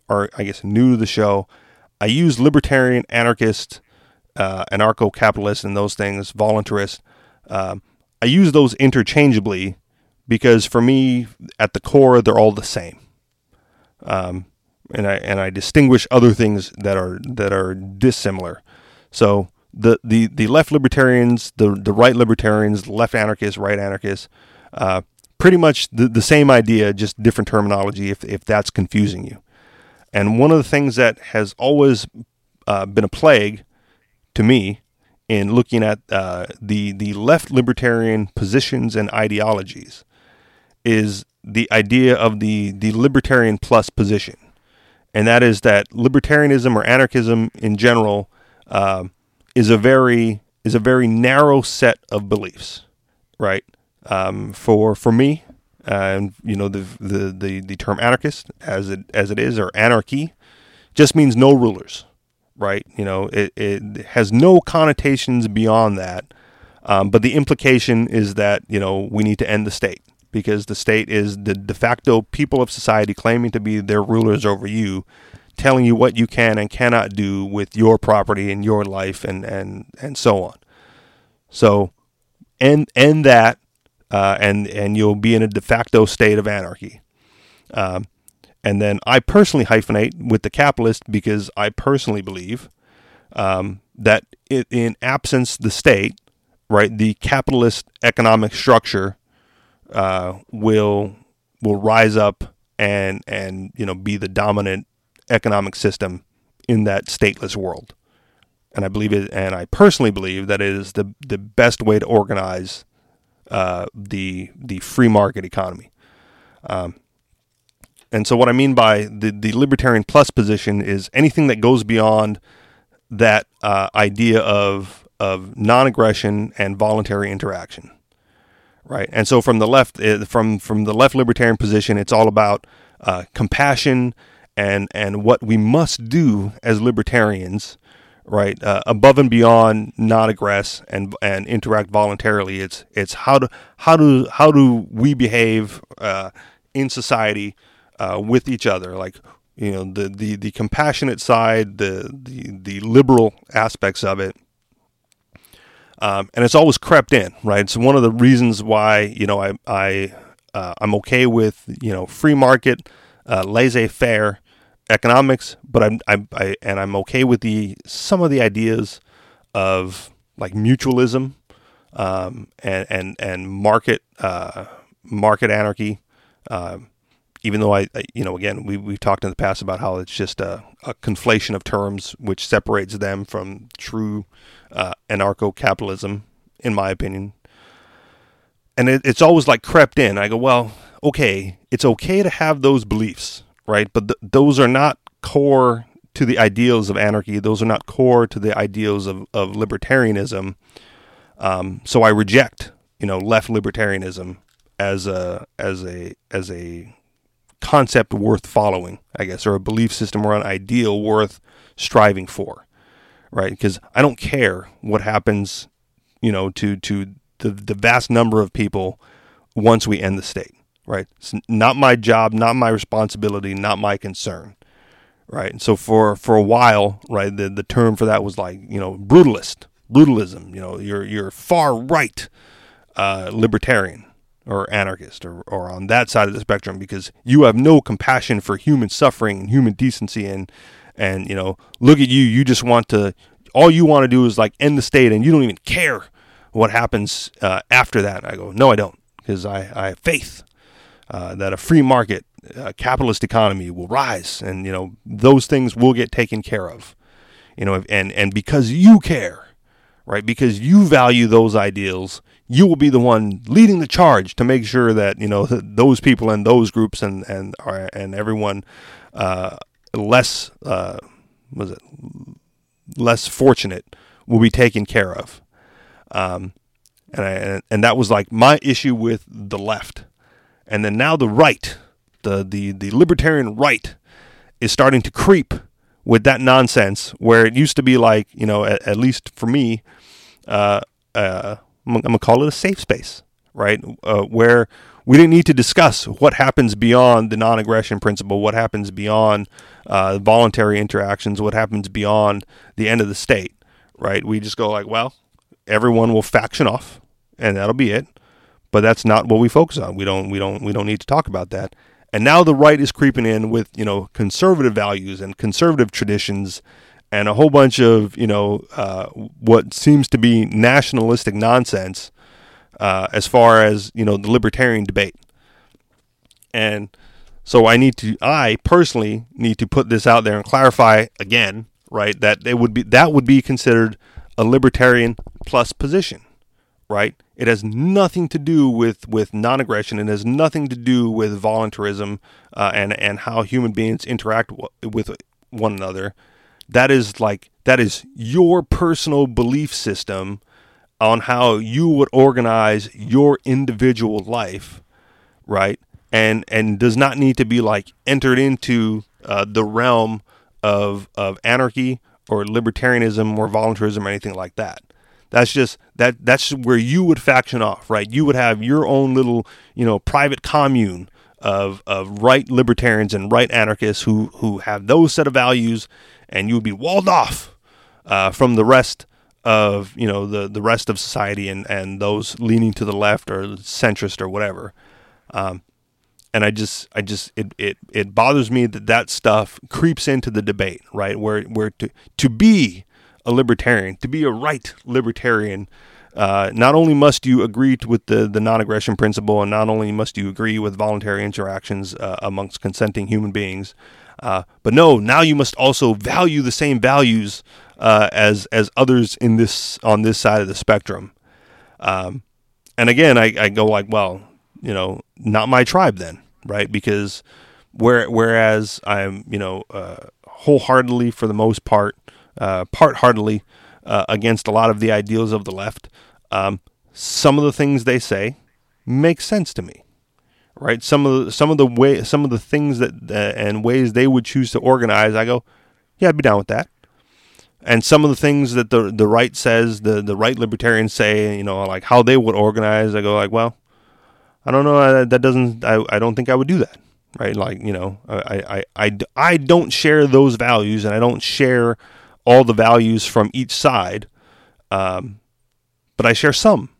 are I guess new to the show, I use libertarian, anarchist, uh, anarcho-capitalist, and those things, voluntarist. Um, I use those interchangeably because for me, at the core, they're all the same. Um, and I and I distinguish other things that are that are dissimilar. So the the, the left libertarians, the the right libertarians, left anarchists, right anarchists, uh, pretty much the, the same idea, just different terminology. If if that's confusing you, and one of the things that has always uh, been a plague to me in looking at uh, the the left libertarian positions and ideologies is the idea of the the libertarian plus position, and that is that libertarianism or anarchism in general uh, is a very is a very narrow set of beliefs, right? Um, for for me, and you know the, the the the term anarchist as it as it is or anarchy just means no rulers, right? You know, it, it has no connotations beyond that. Um, but the implication is that you know we need to end the state because the state is the de facto people of society claiming to be their rulers over you, telling you what you can and cannot do with your property and your life and and and so on. So end end that, uh, and and you'll be in a de facto state of anarchy. Um, and then I personally hyphenate with the capitalist because I personally believe um, that it, in absence the state, right, the capitalist economic structure uh, will will rise up and and you know be the dominant economic system in that stateless world. And I believe it, and I personally believe that it is the the best way to organize uh, the the free market economy. Um, and so, what I mean by the the libertarian plus position is anything that goes beyond that uh, idea of of non-aggression and voluntary interaction right? And so from the left, eh, from from the left libertarian position, it's all about uh, compassion and and what we must do as libertarians, right? Uh, above and beyond not aggress and and interact voluntarily. It's it's how do how do how do we behave uh, in society uh, with each other, like. You know the, the, the compassionate side, the, the the liberal aspects of it, um, and it's always crept in, right? It's one of the reasons why you know I I uh, I'm okay with you know free market, uh, laissez-faire economics, but I'm I, I and I'm okay with the some of the ideas of like mutualism um, and and and market uh, market anarchy. Um, even though I, I, you know, again, we we've talked in the past about how it's just a, a conflation of terms which separates them from true uh, anarcho-capitalism, in my opinion. And it, it's always like crept in. I go, well, okay, it's okay to have those beliefs, right? But th- those are not core to the ideals of anarchy. Those are not core to the ideals of, of libertarianism. Um, so I reject, you know, left libertarianism as a as a as a concept worth following, I guess, or a belief system or an ideal worth striving for right? Because I don't care what happens, you know, to to the the vast number of people once we end the state, right? It's not my job, not my responsibility, not my concern, right? And so for for a while, right, the the term for that was like you know brutalist, brutalism. You know, you're you're far right uh, libertarian or anarchist or, or on that side of the spectrum because you have no compassion for human suffering and human decency and and you know look at you you just want to all you want to do is like end the state and you don't even care what happens uh, after that i go no i don't because I, I have faith uh, that a free market uh, capitalist economy will rise and you know those things will get taken care of. You know and and because you care right? Because you value those ideals you will be the one leading the charge to make sure that you know those people and those groups and and and everyone uh, less uh, was it less fortunate will be taken care of. Um, and I, and that was like my issue with the left, and then now the right, the the the libertarian right, is starting to creep with that nonsense. Where it used to be like you know at, at least for me, uh, uh, I'm, I'm, gonna call it a safe space, right? Uh, where we didn't need to discuss what happens beyond the non-aggression principle, what happens beyond uh, voluntary interactions, what happens beyond the end of the state, right? We just go like, well, everyone will faction off, and that'll be it. But that's not what we focus on. We don't we don't we don't need to talk about that. And now the right is creeping in with you know conservative values and conservative traditions and a whole bunch of you know uh, what seems to be nationalistic nonsense uh, as far as you know the libertarian debate. And so I need to I personally need to put this out there and clarify again, right? That it would be that would be considered a libertarian plus position, right? It has nothing to do with, with non-aggression. It has nothing to do with voluntarism uh, and and how human beings interact w- with one another. That is like that is your personal belief system on how you would organize your individual life, right? And and does not need to be like entered into uh, the realm of of anarchy or libertarianism or voluntarism or anything like that. That's just that that's where you would faction off, right? You would have your own little, you know, private commune of of right libertarians and right anarchists who who have those set of values, and you would be walled off uh, from the rest of you know the the rest of society and and those leaning to the left or centrist or whatever. Um, and I just I just it, it it bothers me that that stuff creeps into the debate, right? Where where to to be a libertarian, to be a right libertarian, uh, not only must you agree with the, the non aggression principle, and not only must you agree with voluntary interactions uh, amongst consenting human beings, uh, but no, now you must also value the same values uh, as as others in this on this side of the spectrum. Um, and again, I, I go like, well, you know, not my tribe then, right? Because where whereas I'm, you know, uh, wholeheartedly for the most part uh, part heartedly uh, against a lot of the ideals of the left. Um, some of the things they say make sense to me, right? Some of the, some of the way some of the things that uh, and ways they would choose to organize, I go, yeah, I'd be down with that. And some of the things that the the right says, the the right libertarians say, you know, like how they would organize, I go like, well, I don't know, that doesn't, I, I don't think I would do that, right? Like, you know, I, I, I, I don't share those values, and I don't share all the values from each side, um, but I share some.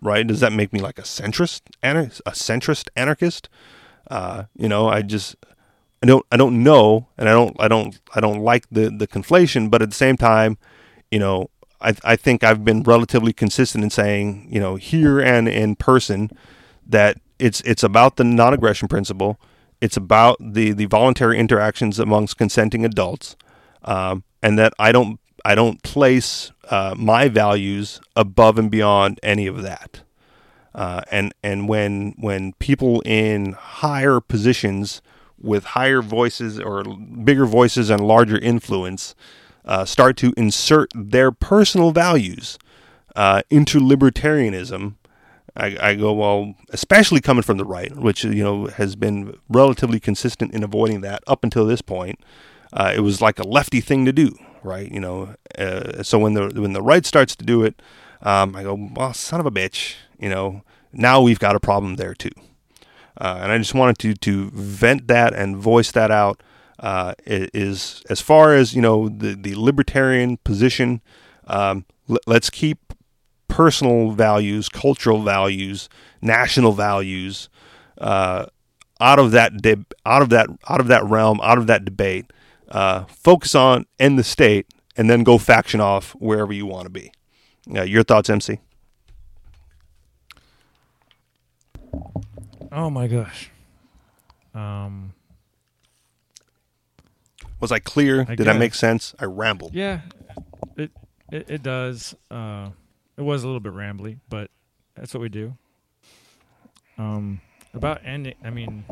Right? Does that make me like a centrist, a centrist anarchist? Uh, you know, I just I don't I don't know, and I don't I don't I don't like the the conflation. But at the same time, you know, I I think I've been relatively consistent in saying, you know, here and in person, that it's it's about the non-aggression principle. It's about the the voluntary interactions amongst consenting adults. Um, and that I don't I don't place uh, my values above and beyond any of that. Uh, and and when when people in higher positions with higher voices or bigger voices and larger influence uh, start to insert their personal values uh, into libertarianism, I, I, go well, especially coming from the right, which you know has been relatively consistent in avoiding that up until this point uh, it was like a lefty thing to do, right? You know, uh, so when the when the right starts to do it, um, I go, well, son of a bitch, you know. Now we've got a problem there too, uh, and I just wanted to to vent that and voice that out. Uh, is as far as you know the the libertarian position. Um, l- let's keep personal values, cultural values, national values uh, out of that de- out of that out of that realm, out of that debate, uh, focus on end the state, and then go faction off wherever you want to be. Uh, your thoughts, MC? Oh my gosh. Um, was I clear? I Did guess. that make sense? I rambled. Yeah, it it, it does. Uh, it was a little bit rambly, but that's what we do. Um, about ending. I mean,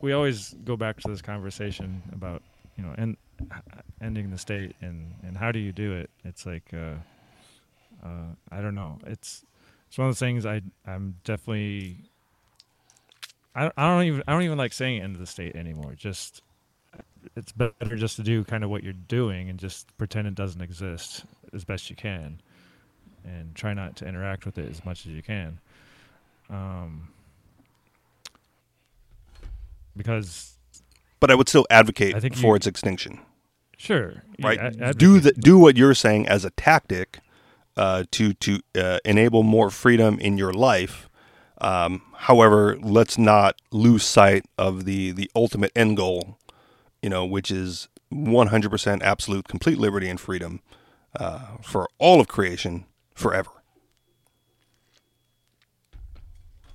we always go back to this conversation about you know end, ending the state and and how do you do it? It's like uh, uh, I don't know. It's it's one of those things I I'm definitely I I don't even I don't even like saying end of the state anymore. Just it's better just to do kind of what you're doing and just pretend it doesn't exist as best you can, and try not to interact with it as much as you can. Um, because But I would still advocate I think for you- its extinction. sure, right? ad- do the, do what you're saying as a tactic uh, to to uh, enable more freedom in your life. Um, however, let's not lose sight of the the ultimate end goal, you know, which is 100% absolute, complete liberty and freedom uh, for all of creation forever.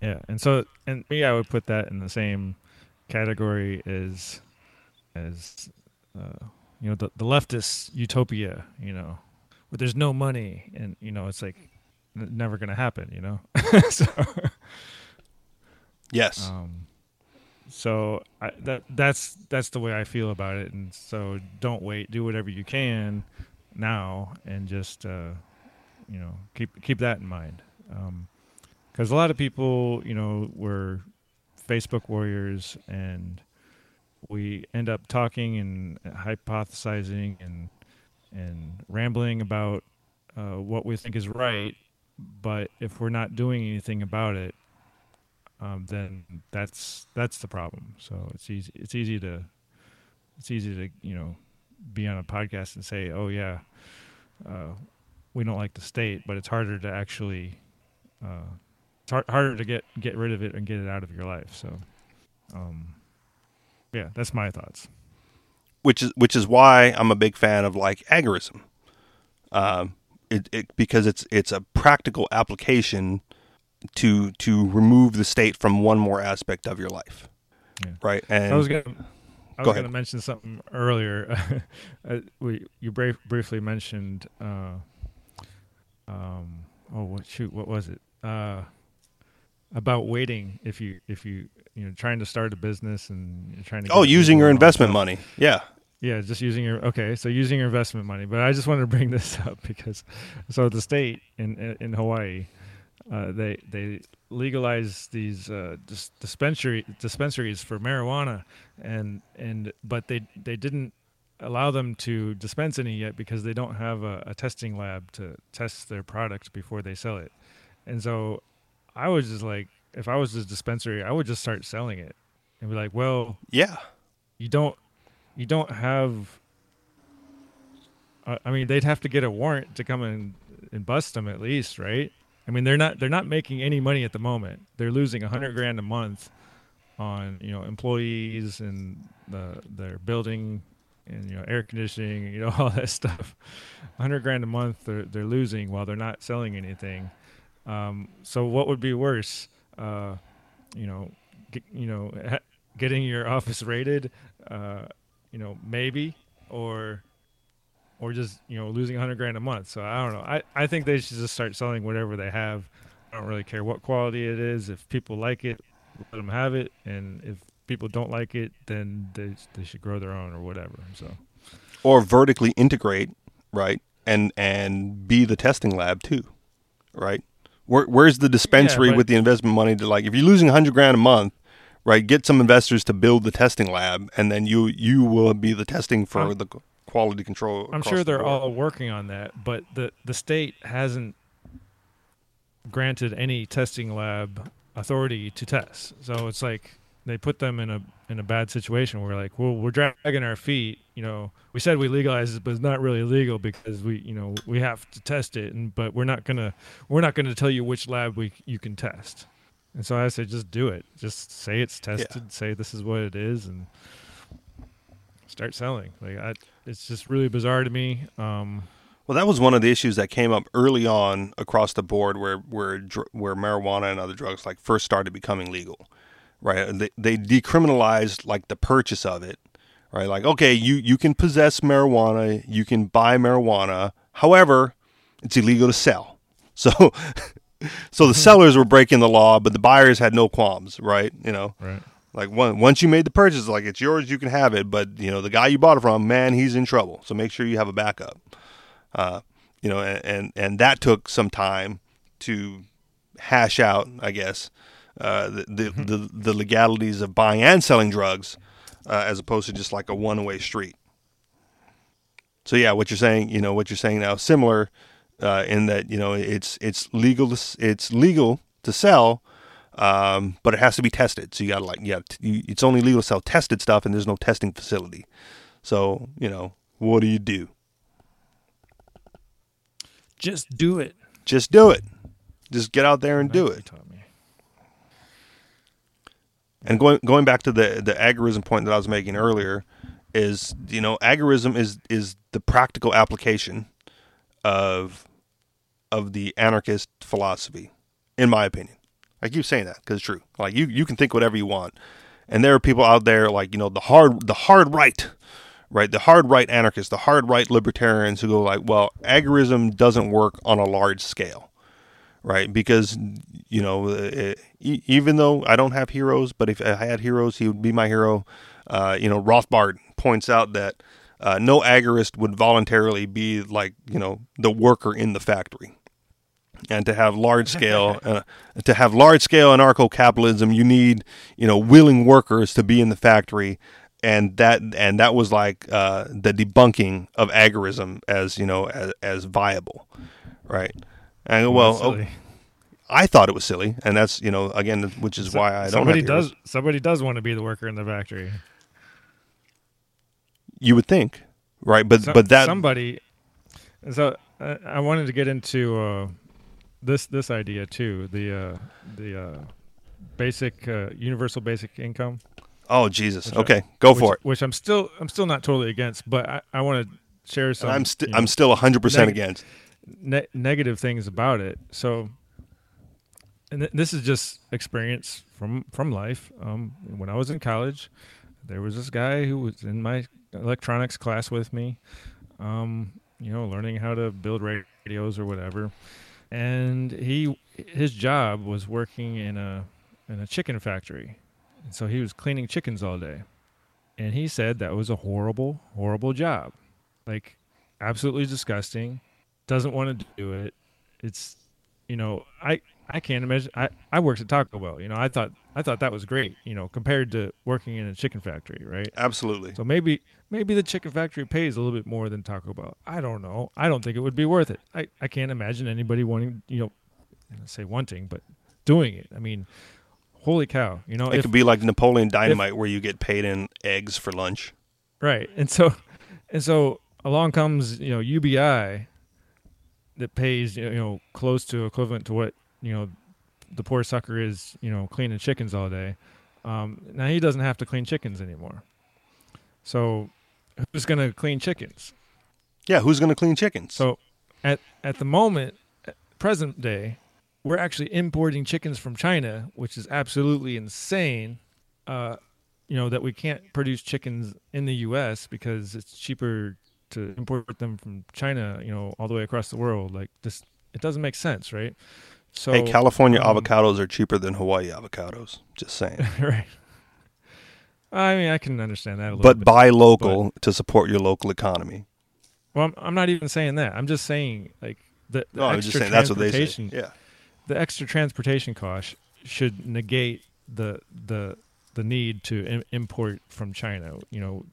Yeah, and so and me, I would put that in the same category as as uh, you know the the leftist utopia. You know, where there's no money, and you know it's like never going to happen. You know, so Yes, um, so I, that that's that's the way I feel about it. And so don't wait. Do whatever you can now, and just uh, you know keep keep that in mind. Because a lot of people, you know, were Facebook warriors, and we end up talking and hypothesizing and and rambling about uh, what we think is right. But if we're not doing anything about it, um, then that's that's the problem. So it's easy it's easy to it's easy to you know be on a podcast and say, oh yeah, uh, we don't like the state, but it's harder to actually uh, hard, harder to get get rid of it and get it out of your life. So um, yeah, that's my thoughts. which is which is why I'm a big fan of like agorism, um, it, it because it's it's a practical application to to remove the state from one more aspect of your life, Yeah. right? And I was gonna. I Go was going to mention something earlier. Uh, we you brief, briefly mentioned. Uh, um. Oh, what shoot? What was it? Uh, about waiting if you if you you know trying to start a business and you're trying to. oh, using your and all that investment stuff. money, yeah, Yeah, just using your okay. So using your investment money, but I just wanted to bring this up because so the state in in Hawaii, uh, they they legalize these uh, dis- dispensary dispensaries for marijuana, and and but they they didn't allow them to dispense any yet because they don't have a, a testing lab to test their product before they sell it, and so I was just like, if I was this dispensary, I would just start selling it and be like, well, yeah, you don't you don't have uh, I mean they'd have to get a warrant to come and, and bust them at least right? I mean they're not they're not making any money at the moment. They're losing a hundred grand a month on you know employees and the their building and you know air conditioning you know all that stuff. A hundred grand a month they're, they're losing while they're not selling anything um, so what would be worse uh, you know get, you know ha- getting your office raided uh, you know, maybe, or or just you know losing a hundred grand a month. So I don't know. I I think they should just start selling whatever they have. I don't really care what quality it is. If people like it, let them have it, and if people don't like it, then they they should grow their own or whatever. So or vertically integrate, right, and and be the testing lab too, right? Where, where's the dispensary but- with the investment money to like if you're losing a hundred grand a month, right? Get some investors to build the testing lab, and then you you will be the testing for I'm- the quality control. I'm sure the they're board. all working on that, but the the state hasn't granted any testing lab authority to test. So it's like they put them in a in a bad situation where like, well, we're dragging our feet. You know, we said we legalized it, but it's not really legal because we, you know, we have to test it, and but we're not gonna we're not gonna tell you which lab we you can test. And so I said, just do it. Just say it's tested. Say this is what it is, and start selling. Like I, it's just really bizarre to me. Um, Well, that was one of the issues that came up early on across the board, where where where marijuana and other drugs like first started becoming legal, right? They they decriminalized like the purchase of it, right? Like, okay, you you can possess marijuana, you can buy marijuana, however, it's illegal to sell. So, so the sellers were breaking the law, but the buyers had no qualms, right? You know, right. Like one, once you made the purchase, like it's yours, you can have it. But you know the guy you bought it from, man, he's in trouble. So make sure you have a backup. Uh, you know, and, and and that took some time to hash out, I guess, uh, the, the, Mm-hmm. the the legalities of buying and selling drugs, uh, as opposed to just like a one way street. So yeah, what you're saying, you know, what you're saying now, is similar uh, in that you know it's it's legal to, it's legal to sell, um, but it has to be tested. So you got to like yeah, t- it's only legal to sell tested stuff, and there's no testing facility. So you know, what do you do? Just do it. Just do it. Just get out there and do it. taught me. And going going back to the the agorism point that I was making earlier, is you know agorism is is the practical application of of the anarchist philosophy, in my opinion. I keep saying that because it's true. Like you you can think whatever you want, and there are people out there like you know the hard the hard right, right the hard right anarchists, the hard right libertarians who go like, well, agorism doesn't work on a large scale right? Because you know, uh, e- even though I don't have heroes, but if I had heroes, he would be my hero. Uh, you know, Rothbard points out that uh, no agorist would voluntarily be like you know the worker in the factory. And to have large scale, uh, to have large scale anarcho capitalism, you need you know willing workers to be in the factory, and that and that was like uh, the debunking of agorism as you know as, as viable, right? And well, oh. I thought it was silly, and that's you know again, which is So- why I don't. somebody heroes. does somebody does want to be the worker in the factory. You would think, right? But So- but that somebody. So uh, I wanted to get into uh, this this idea too. The uh, the uh, basic uh, universal basic income. oh Jesus, Which I- okay, go which, for it. Which I'm still I'm still not totally against, but I, I want to share some. I'm still I'm still hundred percent neg- against. Ne- negative things about it. So, and th- this is just experience from from life. Um, when I was in college, there was this guy who was in my electronics class with me. Um, you know, learning how to build radios or whatever, and he his job was working in a in a chicken factory, and so he was cleaning chickens all day, and he said that was a horrible horrible job, like absolutely disgusting doesn't want to do it. It's you know, I I can't imagine I I worked at Taco Bell, you know, I thought I thought that was great, you know, compared to working in a chicken factory, right? Absolutely. So maybe maybe the chicken factory pays a little bit more than Taco Bell. I don't know. I don't think it would be worth it. I I can't imagine anybody wanting, you know, say wanting, but doing it. I mean, holy cow, you know, It if could be like Napoleon Dynamite, where you get paid in eggs for lunch. Right. And so and so along comes, you know, UBI that pays, you know, close to equivalent to what, you know, the poor sucker is, you know, cleaning chickens all day. Um, now he doesn't have to clean chickens anymore. So who's going to clean chickens? Yeah, who's going to clean chickens? So at at the moment, at present day, we're actually importing chickens from China, which is absolutely insane. Uh, you know that we can't produce chickens in the U.S. because it's cheaper to import them from China. You know, all the way across the world. Like this, it doesn't make sense, right? So hey, California um, avocados are cheaper than Hawaii avocados. Just saying. right. I mean, I can understand that a little but bit. buy local to support your local economy. well, I'm, I'm not even saying that. I'm just saying like the, the No, extra saying that's what they say. transportation- Yeah. the extra transportation cost should negate the the the need to Im- import from China. You know,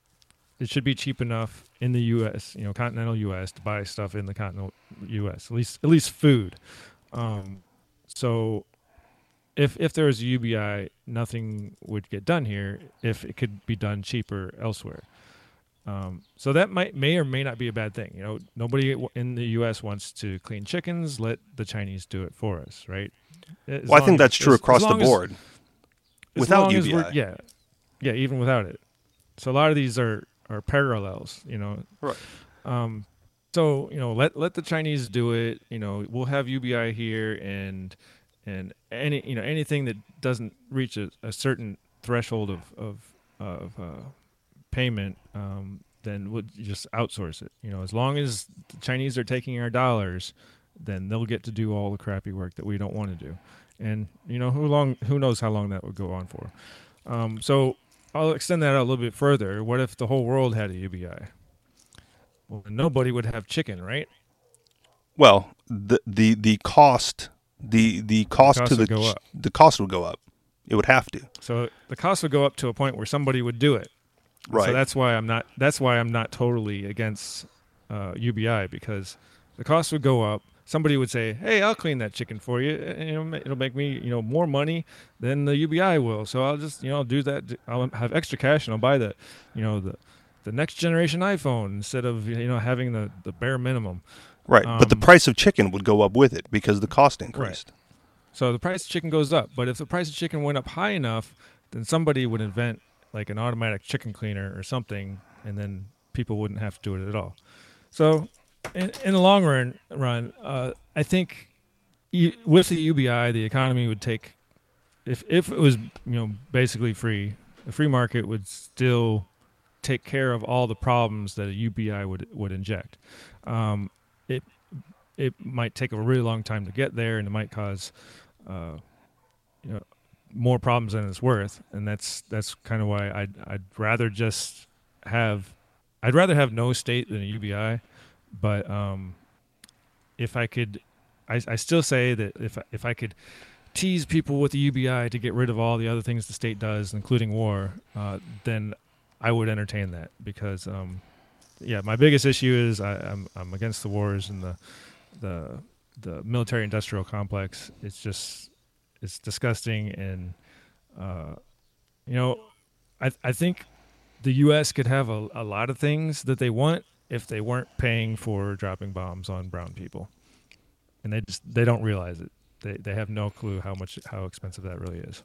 it should be cheap enough in the U.S. You know, continental U.S. to buy stuff in the continental U.S. At least at least food. Um, so if if there was a UBI, nothing would get done here if it could be done cheaper elsewhere. Um, so that might may or may not be a bad thing. You know, nobody in the U.S. wants to clean chickens. Let the Chinese do it for us, right? As Well, I think as- that's true as- across the board. as without long as we're- UBI. yeah, yeah, even without it. So a lot of these are are parallels, you know. Right. Um, so you know, let let the Chinese do it. You know, we'll have UBI here, and and any you know anything that doesn't reach a, a certain threshold of of of uh, payment, um, then we'll just outsource it. You know, as long as the Chinese are taking our dollars, then they'll get to do all the crappy work that we don't want to do. And you know, who long who knows how long that would go on for. Um, so I'll extend that out a little bit further. What if the whole world had a UBI? Well, nobody would have chicken, right? Well, the the the cost the the cost, cost to the would go ch- up. the cost would go up. It would have to. So the cost would go up to a point where somebody would do it. Right. So that's why I'm not. That's why I'm not totally against uh, UBI because the cost would go up. Somebody would say, "Hey, I'll clean that chicken for you. and, you know, it'll make me, you know, more money than the UBI will. So I'll just, you know, I'll do that. I'll have extra cash and I'll buy the, you know, the, the next generation iPhone instead of you know having the the bare minimum. right. but the um, price of chicken would go up with it because the cost increased. Right. So the price of chicken goes up. But if the price of chicken went up high enough, then somebody would invent like an automatic chicken cleaner or something, and then people wouldn't have to do it at all. So in, in the long run, run, uh, I think you, with the UBI, the economy would take if if it was you know basically free, the free market would still take care of all the problems that a UBI would would inject. Um, it it might take a really long time to get there, and it might cause uh, you know more problems than it's worth. And that's that's kind of why I'd I'd rather just have I'd rather have no state than a UBI. But um, if I could, I, I still say that if if I could tease people with the UBI to get rid of all the other things the state does, including war, uh, then I would entertain that because, um, yeah, my biggest issue is I, I'm I'm against the wars and the the the military industrial complex. It's just it's disgusting and uh, you know I I think the U.S. could have a, a lot of things that they want if they weren't paying for dropping bombs on brown people, and they just they don't realize it. They they have no clue how much how expensive that really is.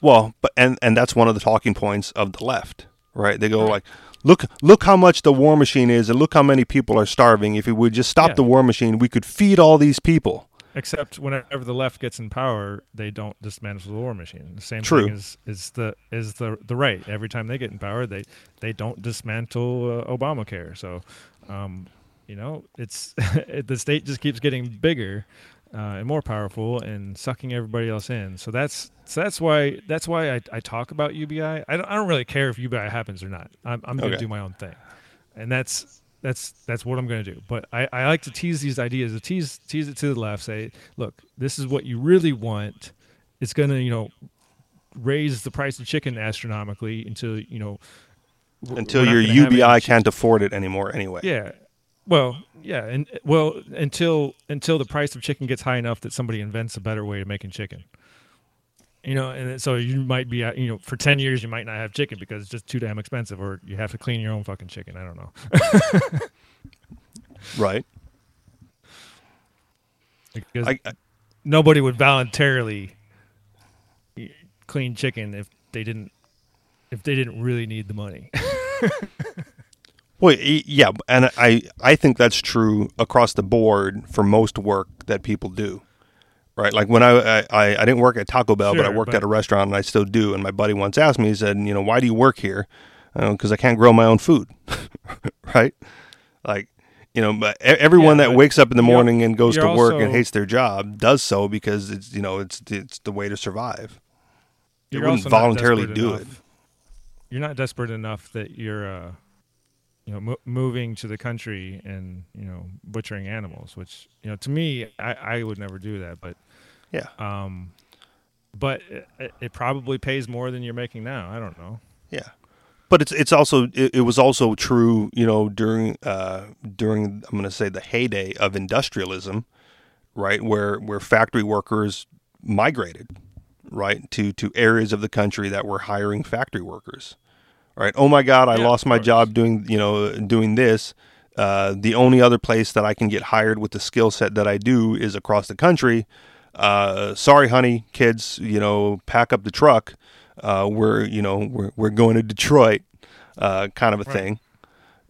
Well, but and and that's one of the talking points of the left, right? They go like, look look how much the war machine is, and look how many people are starving. If we would just stop Yeah. the war machine, we could feed all these people. Except whenever the left gets in power, they don't dismantle the war machine. The same True. thing is is the is the the right. Every time they get in power, they they don't dismantle uh, Obamacare. So, um, you know, it's the state just keeps getting bigger uh, and more powerful and sucking everybody else in. So that's so that's why that's why I, I talk about UBI. I don't I don't really care if UBI happens or not. I'm I'm going to Okay. do my own thing, and that's that's that's what I'm going to do. But I, I like to tease these ideas, to tease tease it to the left. Say, look, this is what you really want. It's going to you know raise the price of chicken astronomically until you know Until your gonna have any UBI can't afford it anymore, anyway. Yeah. Well, yeah, and well until until the price of chicken gets high enough that somebody invents a better way of making chicken. You know, and so you might be, uh, you know, for ten years you might not have chicken because it's just too damn expensive, or you have to clean your own fucking chicken. I don't know. Right. Because I, I- nobody would voluntarily clean chicken if they didn't if they didn't really need the money. Well, yeah, and I I think that's true across the board for most work that people do, right? Like when I I, I didn't work at Taco Bell, but I worked but- at a restaurant, and I still do. And my buddy once asked me, he said, you know, why do you work here? Because I can't grow my own food, right? Like, you know, but everyone Yeah, that but wakes up in the morning and goes to work and hates their job does so because it's you know it's it's the way to survive. You're wouldn't voluntarily do enough- You're not desperate enough that you're, uh, you know, mo- moving to the country and you know butchering animals. Which you know, to me, I, I would never do that. But Yeah. um, but it, it probably pays more than you're making now. I don't know. Yeah, but it's it's also it, it was also true, you know, during uh, during I'm going to say the heyday of industrialism, right, where where factory workers migrated, right, to to areas of the country that were hiring factory workers, right. Oh my God, I Yeah, lost my job doing you know doing this. Uh, the only other place that I can get hired with the skill set that I do is across the country. Uh, sorry, honey, kids, you know, pack up the truck. Uh, we're, you know, we're, we're going to Detroit, uh, kind of a Right. thing.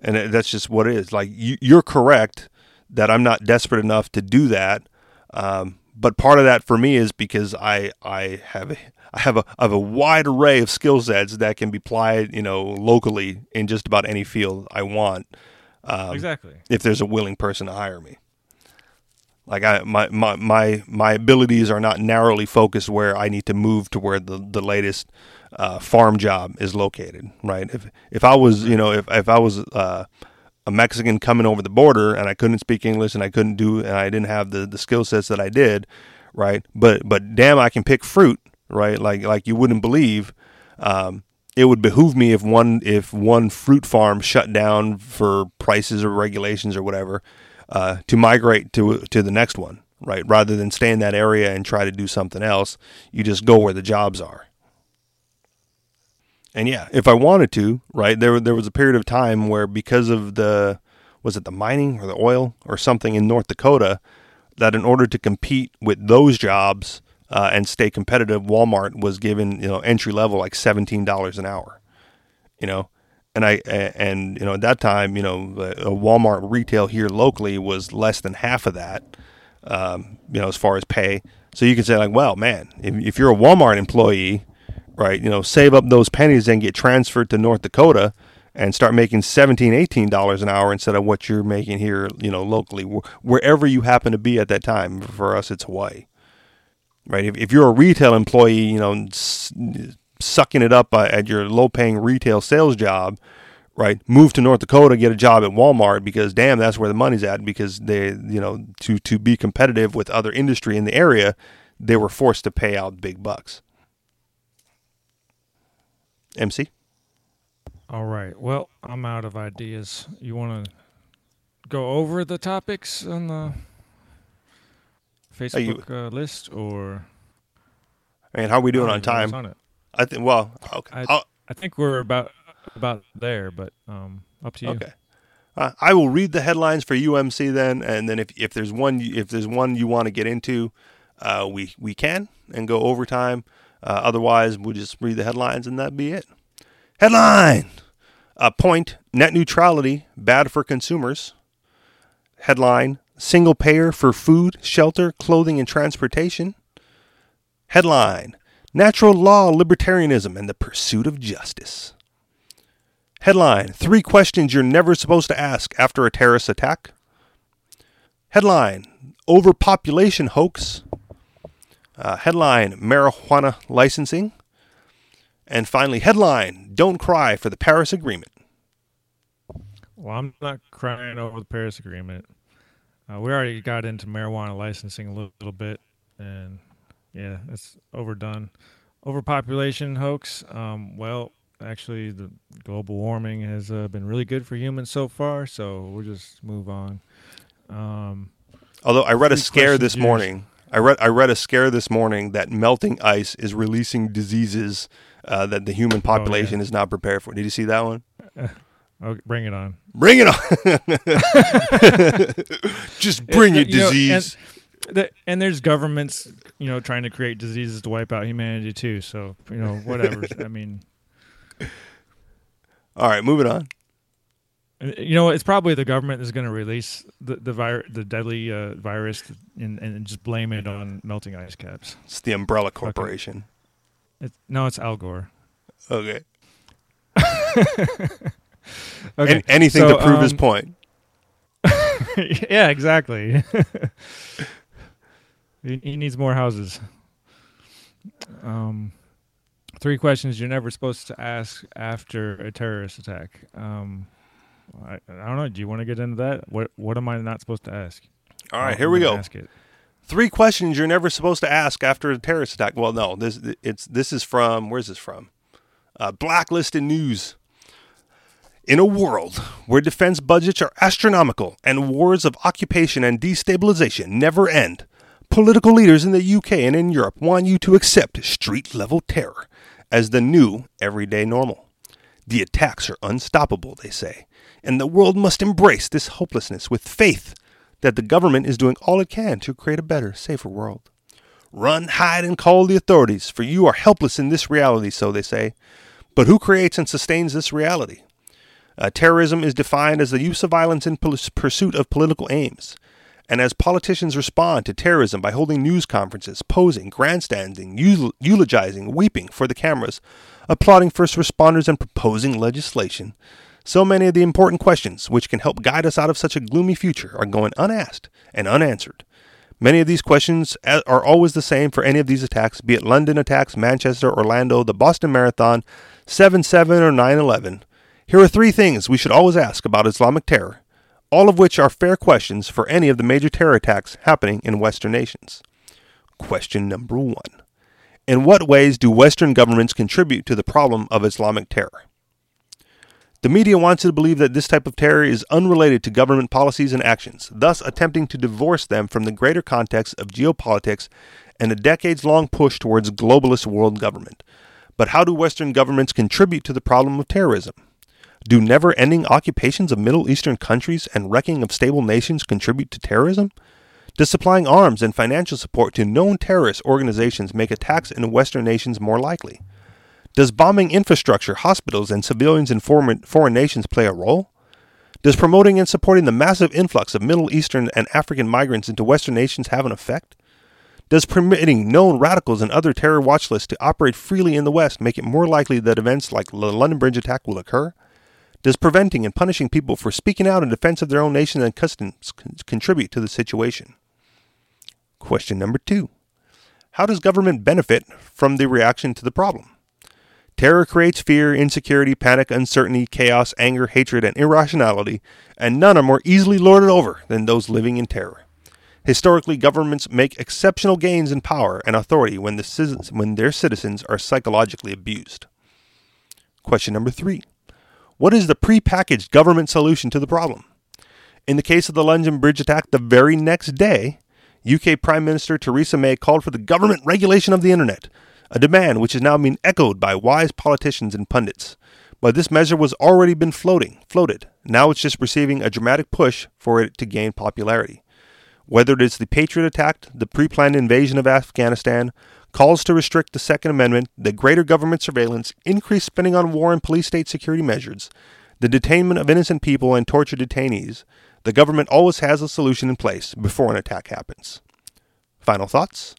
And that's just what it is. Like you, you're correct that I'm not desperate enough to do that. Um, but part of that for me is because I, I have, a, I have a, I have a wide array of skill sets that can be applied, you know, locally in just about any field I want. Um, exactly. if there's a willing person to hire me. Like I my, my my my abilities are not narrowly focused where I need to move to where the the latest uh, farm job is located. Right. If if I was you know if if I was uh, a Mexican coming over the border and I couldn't speak English and I couldn't do and I didn't have the the skill sets that I did. Right. But but damn, I can pick fruit. Right. Like like you wouldn't believe. Um, it would behoove me if one if one fruit farm shut down for prices or regulations or whatever uh, to migrate to to the next one, right? Rather than stay in that area and try to do something else, you just go where the jobs are. And yeah, if I wanted to, right, there there was a period of time where because of the was it the mining or the oil or something in North Dakota that in order to compete with those jobs uh, and stay competitive, Walmart was given you know entry level like seventeen dollars an hour, you know, and I and you know at that time you know a Walmart retail here locally was less than half of that, um, you know as far as pay. So you can say like, well, man, if, if you're a Walmart employee, right, you know, save up those pennies and get transferred to North Dakota and start making 17 18 dollars an hour instead of what you're making here you know locally wherever you happen to be at that time. For us it's hawaii right? If, if you're a retail employee, you know, sucking it up at your low paying retail sales job, right? Move to North Dakota, get a job at Walmart because damn, that's where the money's at because they, you know, to, to be competitive with other industry in the area, they were forced to pay out big bucks. MC? All right. Well, I'm out of ideas. You want to go over the topics on the Facebook you, uh, list or? I mean, how are we doing on time? On I think. Well, okay. I, I, think we're about about there, but um, up to you. Okay. Uh, I will read the headlines for UMC then, and then if if there's one if there's one you want to get into, uh, we we can and go overtime. Uh, otherwise, we'll just read the headlines and that be it. Headline: A point net neutrality bad for consumers. Headline: single payer for food, shelter, clothing, and transportation. Headline Natural Law Libertarianism and the Pursuit of Justice. Headline Three questions you're never supposed to ask after a terrorist attack. Headline Overpopulation hoax. Uh, headline Marijuana licensing. And finally, headline Don't cry for the Paris Agreement. Well, I'm not crying over the Paris Agreement. Uh, we already got into marijuana licensing a little, little bit, and yeah, it's overdone. Overpopulation hoax. Um, well, actually, the global warming has uh, been really good for humans so far, so we'll just move on. Um, Although I read a scare this years. morning. I read I read a scare this morning that melting ice is releasing diseases uh, that the human population oh, yeah. is not prepared for. Did you see that one? Okay, bring it on. Bring it on. Just bring it, disease. Know, and, the, and, there's governments, you know, trying to create diseases to wipe out humanity too. So you know, whatever. I mean. All right, moving on. Uh, you know, it's probably the government that's going to release the the, vir- the deadly uh, virus and, and just blame it on melting ice caps. It's the Umbrella Corporation. Okay. It, no, it's Al Gore. Okay. okay. An- anything so, to prove um, his point. yeah, exactly. he, he, needs more houses. Um, three questions you're never supposed to ask after a terrorist attack. Um, I, I don't know. Do you want to get into that? What What am I not supposed to ask? All right, here we go. Ask it. Three questions you're never supposed to ask after a terrorist attack. Well, no, this it's this is from where's this from? Uh, Blacklisted News. In a world where defense budgets are astronomical and wars of occupation and destabilization never end, political leaders in the UK and in Europe want you to accept street level terror as the new everyday normal. The attacks are unstoppable, they say, and the world must embrace this hopelessness with faith that the government is doing all it can to create a better, safer world. Run, hide, and call the authorities, for you are helpless in this reality, so they say. But who creates and sustains this reality? Uh, terrorism is defined as the use of violence in pol- pursuit of political aims. And as politicians respond to terrorism by holding news conferences, posing, grandstanding, eulogizing, weeping for the cameras, applauding first responders, and proposing legislation, so many of the important questions which can help guide us out of such a gloomy future are going unasked and unanswered. Many of these questions are always the same for any of these attacks, be it London attacks, Manchester, Orlando, the Boston Marathon, 7 7, or 9 11. Here are three things we should always ask about Islamic terror, all of which are fair questions for any of the major terror attacks happening in Western nations. Question number one In what ways do Western governments contribute to the problem of Islamic terror? The media wants you to believe that this type of terror is unrelated to government policies and actions, thus attempting to divorce them from the greater context of geopolitics and a decades long push towards globalist world government. But how do Western governments contribute to the problem of terrorism? Do never ending occupations of Middle Eastern countries and wrecking of stable nations contribute to terrorism? Does supplying arms and financial support to known terrorist organizations make attacks in Western nations more likely? Does bombing infrastructure, hospitals, and civilians in foreign, foreign nations play a role? Does promoting and supporting the massive influx of Middle Eastern and African migrants into Western nations have an effect? Does permitting known radicals and other terror watch lists to operate freely in the West make it more likely that events like the London Bridge attack will occur? Does preventing and punishing people for speaking out in defense of their own nation and customs contribute to the situation? Question number two How does government benefit from the reaction to the problem? Terror creates fear, insecurity, panic, uncertainty, chaos, anger, hatred, and irrationality, and none are more easily lorded over than those living in terror. Historically, governments make exceptional gains in power and authority when, the, when their citizens are psychologically abused. Question number three What is the prepackaged government solution to the problem? In the case of the London Bridge attack, the very next day, UK Prime Minister Theresa May called for the government regulation of the internet, a demand which is now being echoed by wise politicians and pundits. But this measure was already been floating, floated. Now it's just receiving a dramatic push for it to gain popularity. Whether it is the Patriot Act, the pre-planned invasion of Afghanistan, calls to restrict the Second Amendment, the greater government surveillance, increased spending on war and police state security measures, the detainment of innocent people and tortured detainees, the government always has a solution in place before an attack happens. Final thoughts?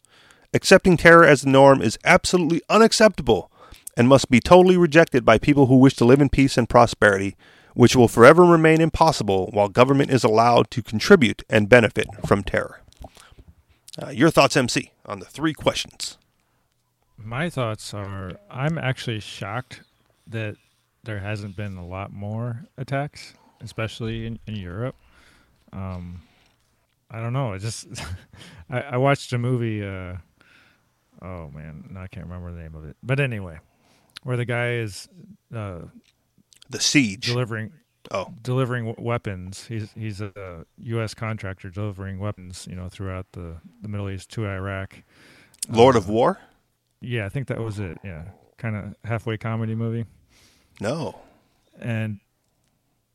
Accepting terror as the norm is absolutely unacceptable and must be totally rejected by people who wish to live in peace and prosperity, which will forever remain impossible while government is allowed to contribute and benefit from terror. Uh, your thoughts, MC, on the three questions? My thoughts are I'm actually shocked that there hasn't been a lot more attacks, especially in, in Europe. Um, I don't know. I just I, I, watched a movie. Uh, oh man, no, I can't remember the name of it. But anyway, where the guy is uh, the siege delivering oh delivering w- weapons. He's he's a U.S. contractor delivering weapons, you know, throughout the the Middle East to Iraq. Lord uh, of War. Yeah, I think that was it. Yeah, kind of halfway comedy movie. No. And,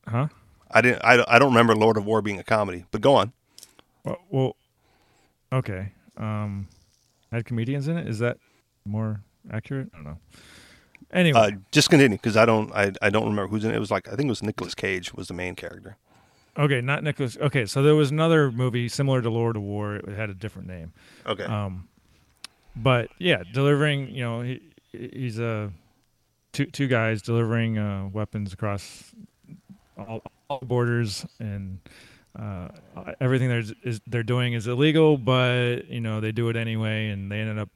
huh? I didn't. I, I don't remember Lord of War being a comedy, but go on. Well, well okay. Um, had comedians in it. Is that more accurate? I don't know. Anyway, uh, just continue because I don't I, I don't remember who's in it. It was like I think it was Nicolas Cage was the main character. Okay, not Nicholas. Okay, so there was another movie similar to Lord of War. It had a different name. Okay. Um, but yeah, delivering. You know, he he's a two two guys delivering uh, weapons across all, all borders and uh, everything they're is, they're doing is illegal, but you know they do it anyway, and they ended up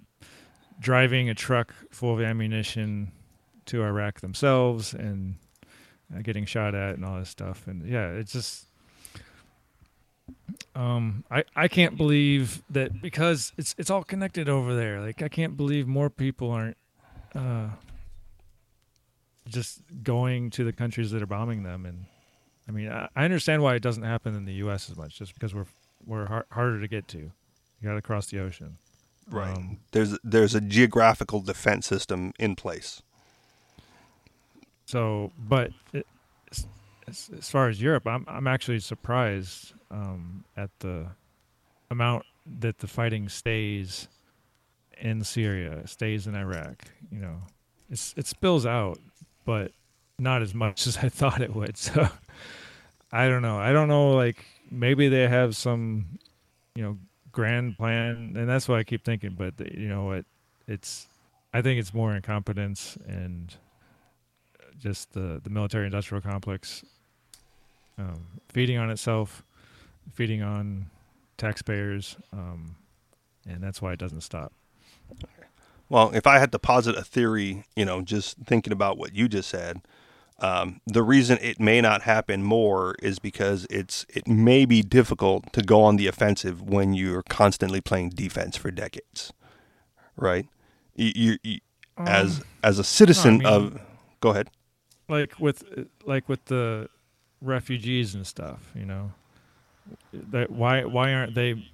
driving a truck full of ammunition to Iraq themselves and uh, getting shot at and all this stuff. And yeah, it's just um, I I can't believe that because it's it's all connected over there. Like I can't believe more people aren't uh, just going to the countries that are bombing them and I mean, I, I understand why it doesn't happen in the U.S. as much, just because we're we're har- harder to get to. You got to cross the ocean. Right. Um, there's there's a geographical defense system in place. So, but it, as, as, far as Europe, I'm I'm actually surprised um, at the amount that the fighting stays in Syria, stays in Iraq. You know, it's it spills out, but not as much as I thought it would. So I don't know. I don't know. Like maybe they have some, you know, grand plan, and that's what I keep thinking. But the, you know what? It's I think it's more incompetence and just the the military industrial complex um, feeding on itself, feeding on taxpayers, um, and that's why it doesn't stop. Well, if I had to posit a theory, you know, just thinking about what you just said, um, the reason it may not happen more is because it's it may be difficult to go on the offensive when you're constantly playing defense for decades, right? You, you, you as Um, as a citizen mean- of, go ahead. Like with like with the refugees and stuff, you know. That why why aren't they?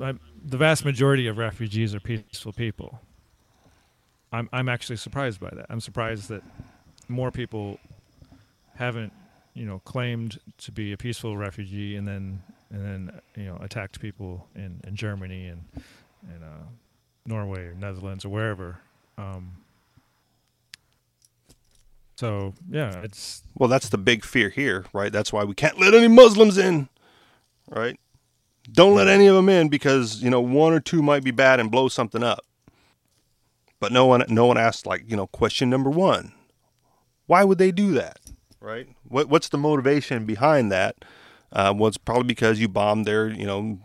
I- The vast majority of refugees are peaceful people. I'm I'm actually surprised by that. I'm surprised that more people haven't you know claimed to be a peaceful refugee and then and then you know attacked people in, in Germany and and uh, Norway or Netherlands or wherever. Um, so yeah, it's Well, that's the big fear here, right? That's why we can't let any Muslims in, right? Don't let any of them in because you know one or two might be bad and blow something up. But no one, no one asked like you know question number one, why would they do that, right? What what's the motivation behind that? Uh, well, it's probably because you bombed their you know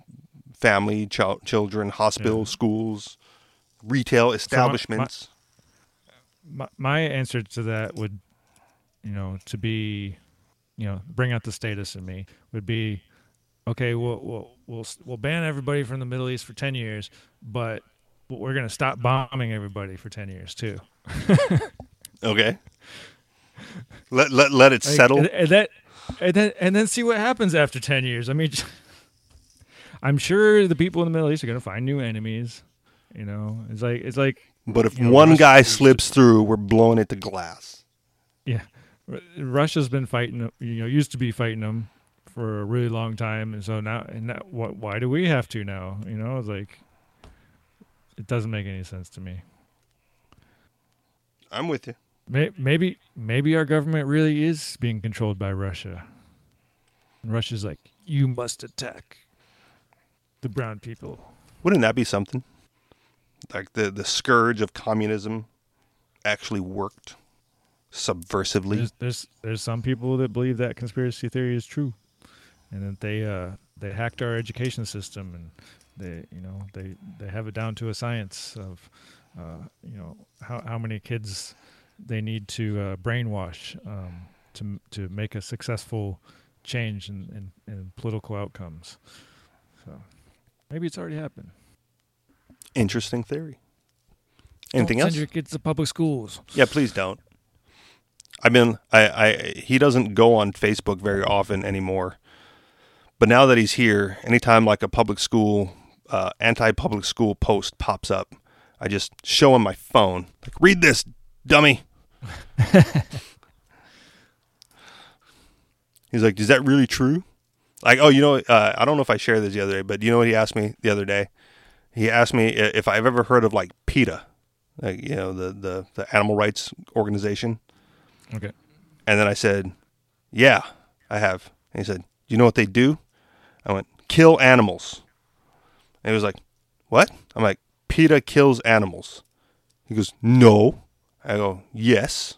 family, ch- children, hospitals, schools, retail establishments. my, my answer to that would, you know, to be, you know, bring out the statist in me would be, okay, we'll we'll we'll we'll ban everybody from the Middle East for ten years, but we're gonna stop bombing everybody for ten years too. okay. Let let let it Like, settle. and, and that, and then and then see what happens after ten years. I mean, I'm sure the people in the Middle East are gonna find new enemies. You know, it's like it's like But if you know, one guy slips through, we're blowing it to glass. Yeah, Russia's been fighting. You know, used to be fighting them for a really long time, and so now, and now, what? Why do we have to now? You know, it's like it doesn't make any sense to me. I'm with you. Maybe, maybe our government really is being controlled by Russia. And Russia's like, you must attack the brown people. Wouldn't that be something? Like the the scourge of communism actually worked subversively. There's, there's there's some people that believe that conspiracy theory is true, and that they uh they hacked our education system and they you know they they have it down to a science of uh you know how how many kids they need to uh, brainwash um to to make a successful change in, in, in political outcomes. So maybe it's already happened. Interesting theory. Anything Don't else? Send your kids to public schools. Yeah, please don't. I mean, I, I he doesn't go on Facebook very often anymore. But now that he's here, anytime like a public school, uh, anti-public school post pops up, I just show him my phone. Like, read this, dummy. he's like, "Is that really true?" Like, oh, you know, uh, I don't know if I shared this the other day, but you know what he asked me the other day? He asked me if I've ever heard of like PETA, like you know the the, the animal rights organization. Okay. And then I said, Yeah, I have. And he said, You know what they do? I went, Kill animals. And he was like, What? I'm like, PETA kills animals. He goes, No. I go, Yes.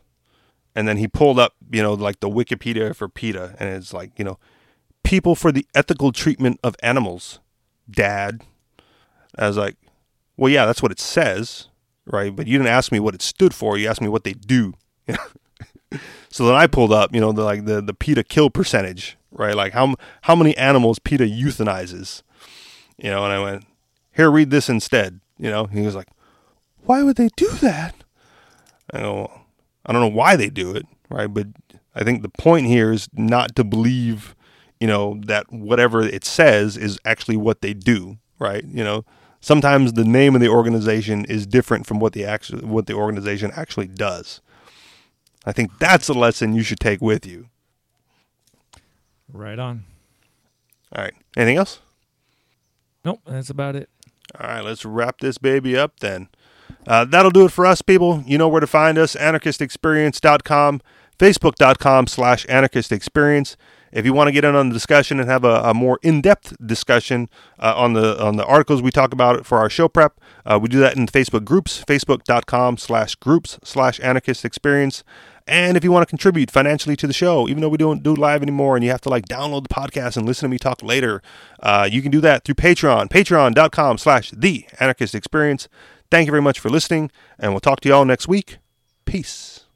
And then he pulled up, you know, like the Wikipedia for PETA. And it's like, you know, people for the ethical treatment of animals, dad. I was like, Well, yeah, that's what it says, right? But you didn't ask me what it stood for. You asked me what they do. So then I pulled up, you know, the like the the PETA kill percentage, right? Like how how many animals PETA euthanizes, you know? And I went, here, read this instead, you know. He was like, why would they do that? I go, "Well, I don't know why they do it, right? But I think the point here is not to believe, you know, that whatever it says is actually what they do, right? You know, sometimes the name of the organization is different from what the actual what the organization actually does. I think that's a lesson you should take with you. Right on. All right. Anything else? Nope, that's about it. All right, let's wrap this baby up then. Uh, that'll do it for us, people. You know where to find us anarchistexperience.com, facebook.com slash anarchistexperience. If you want to get in on the discussion and have a, a more in-depth discussion uh, on the on the articles we talk about for our show prep, uh, we do that in Facebook groups, facebook.com slash groups slash anarchist experience. And if you want to contribute financially to the show, even though we don't do live anymore and you have to like download the podcast and listen to me talk later, uh, you can do that through Patreon, patreon.com slash the anarchist experience. Thank you very much for listening, and we'll talk to you all next week. Peace.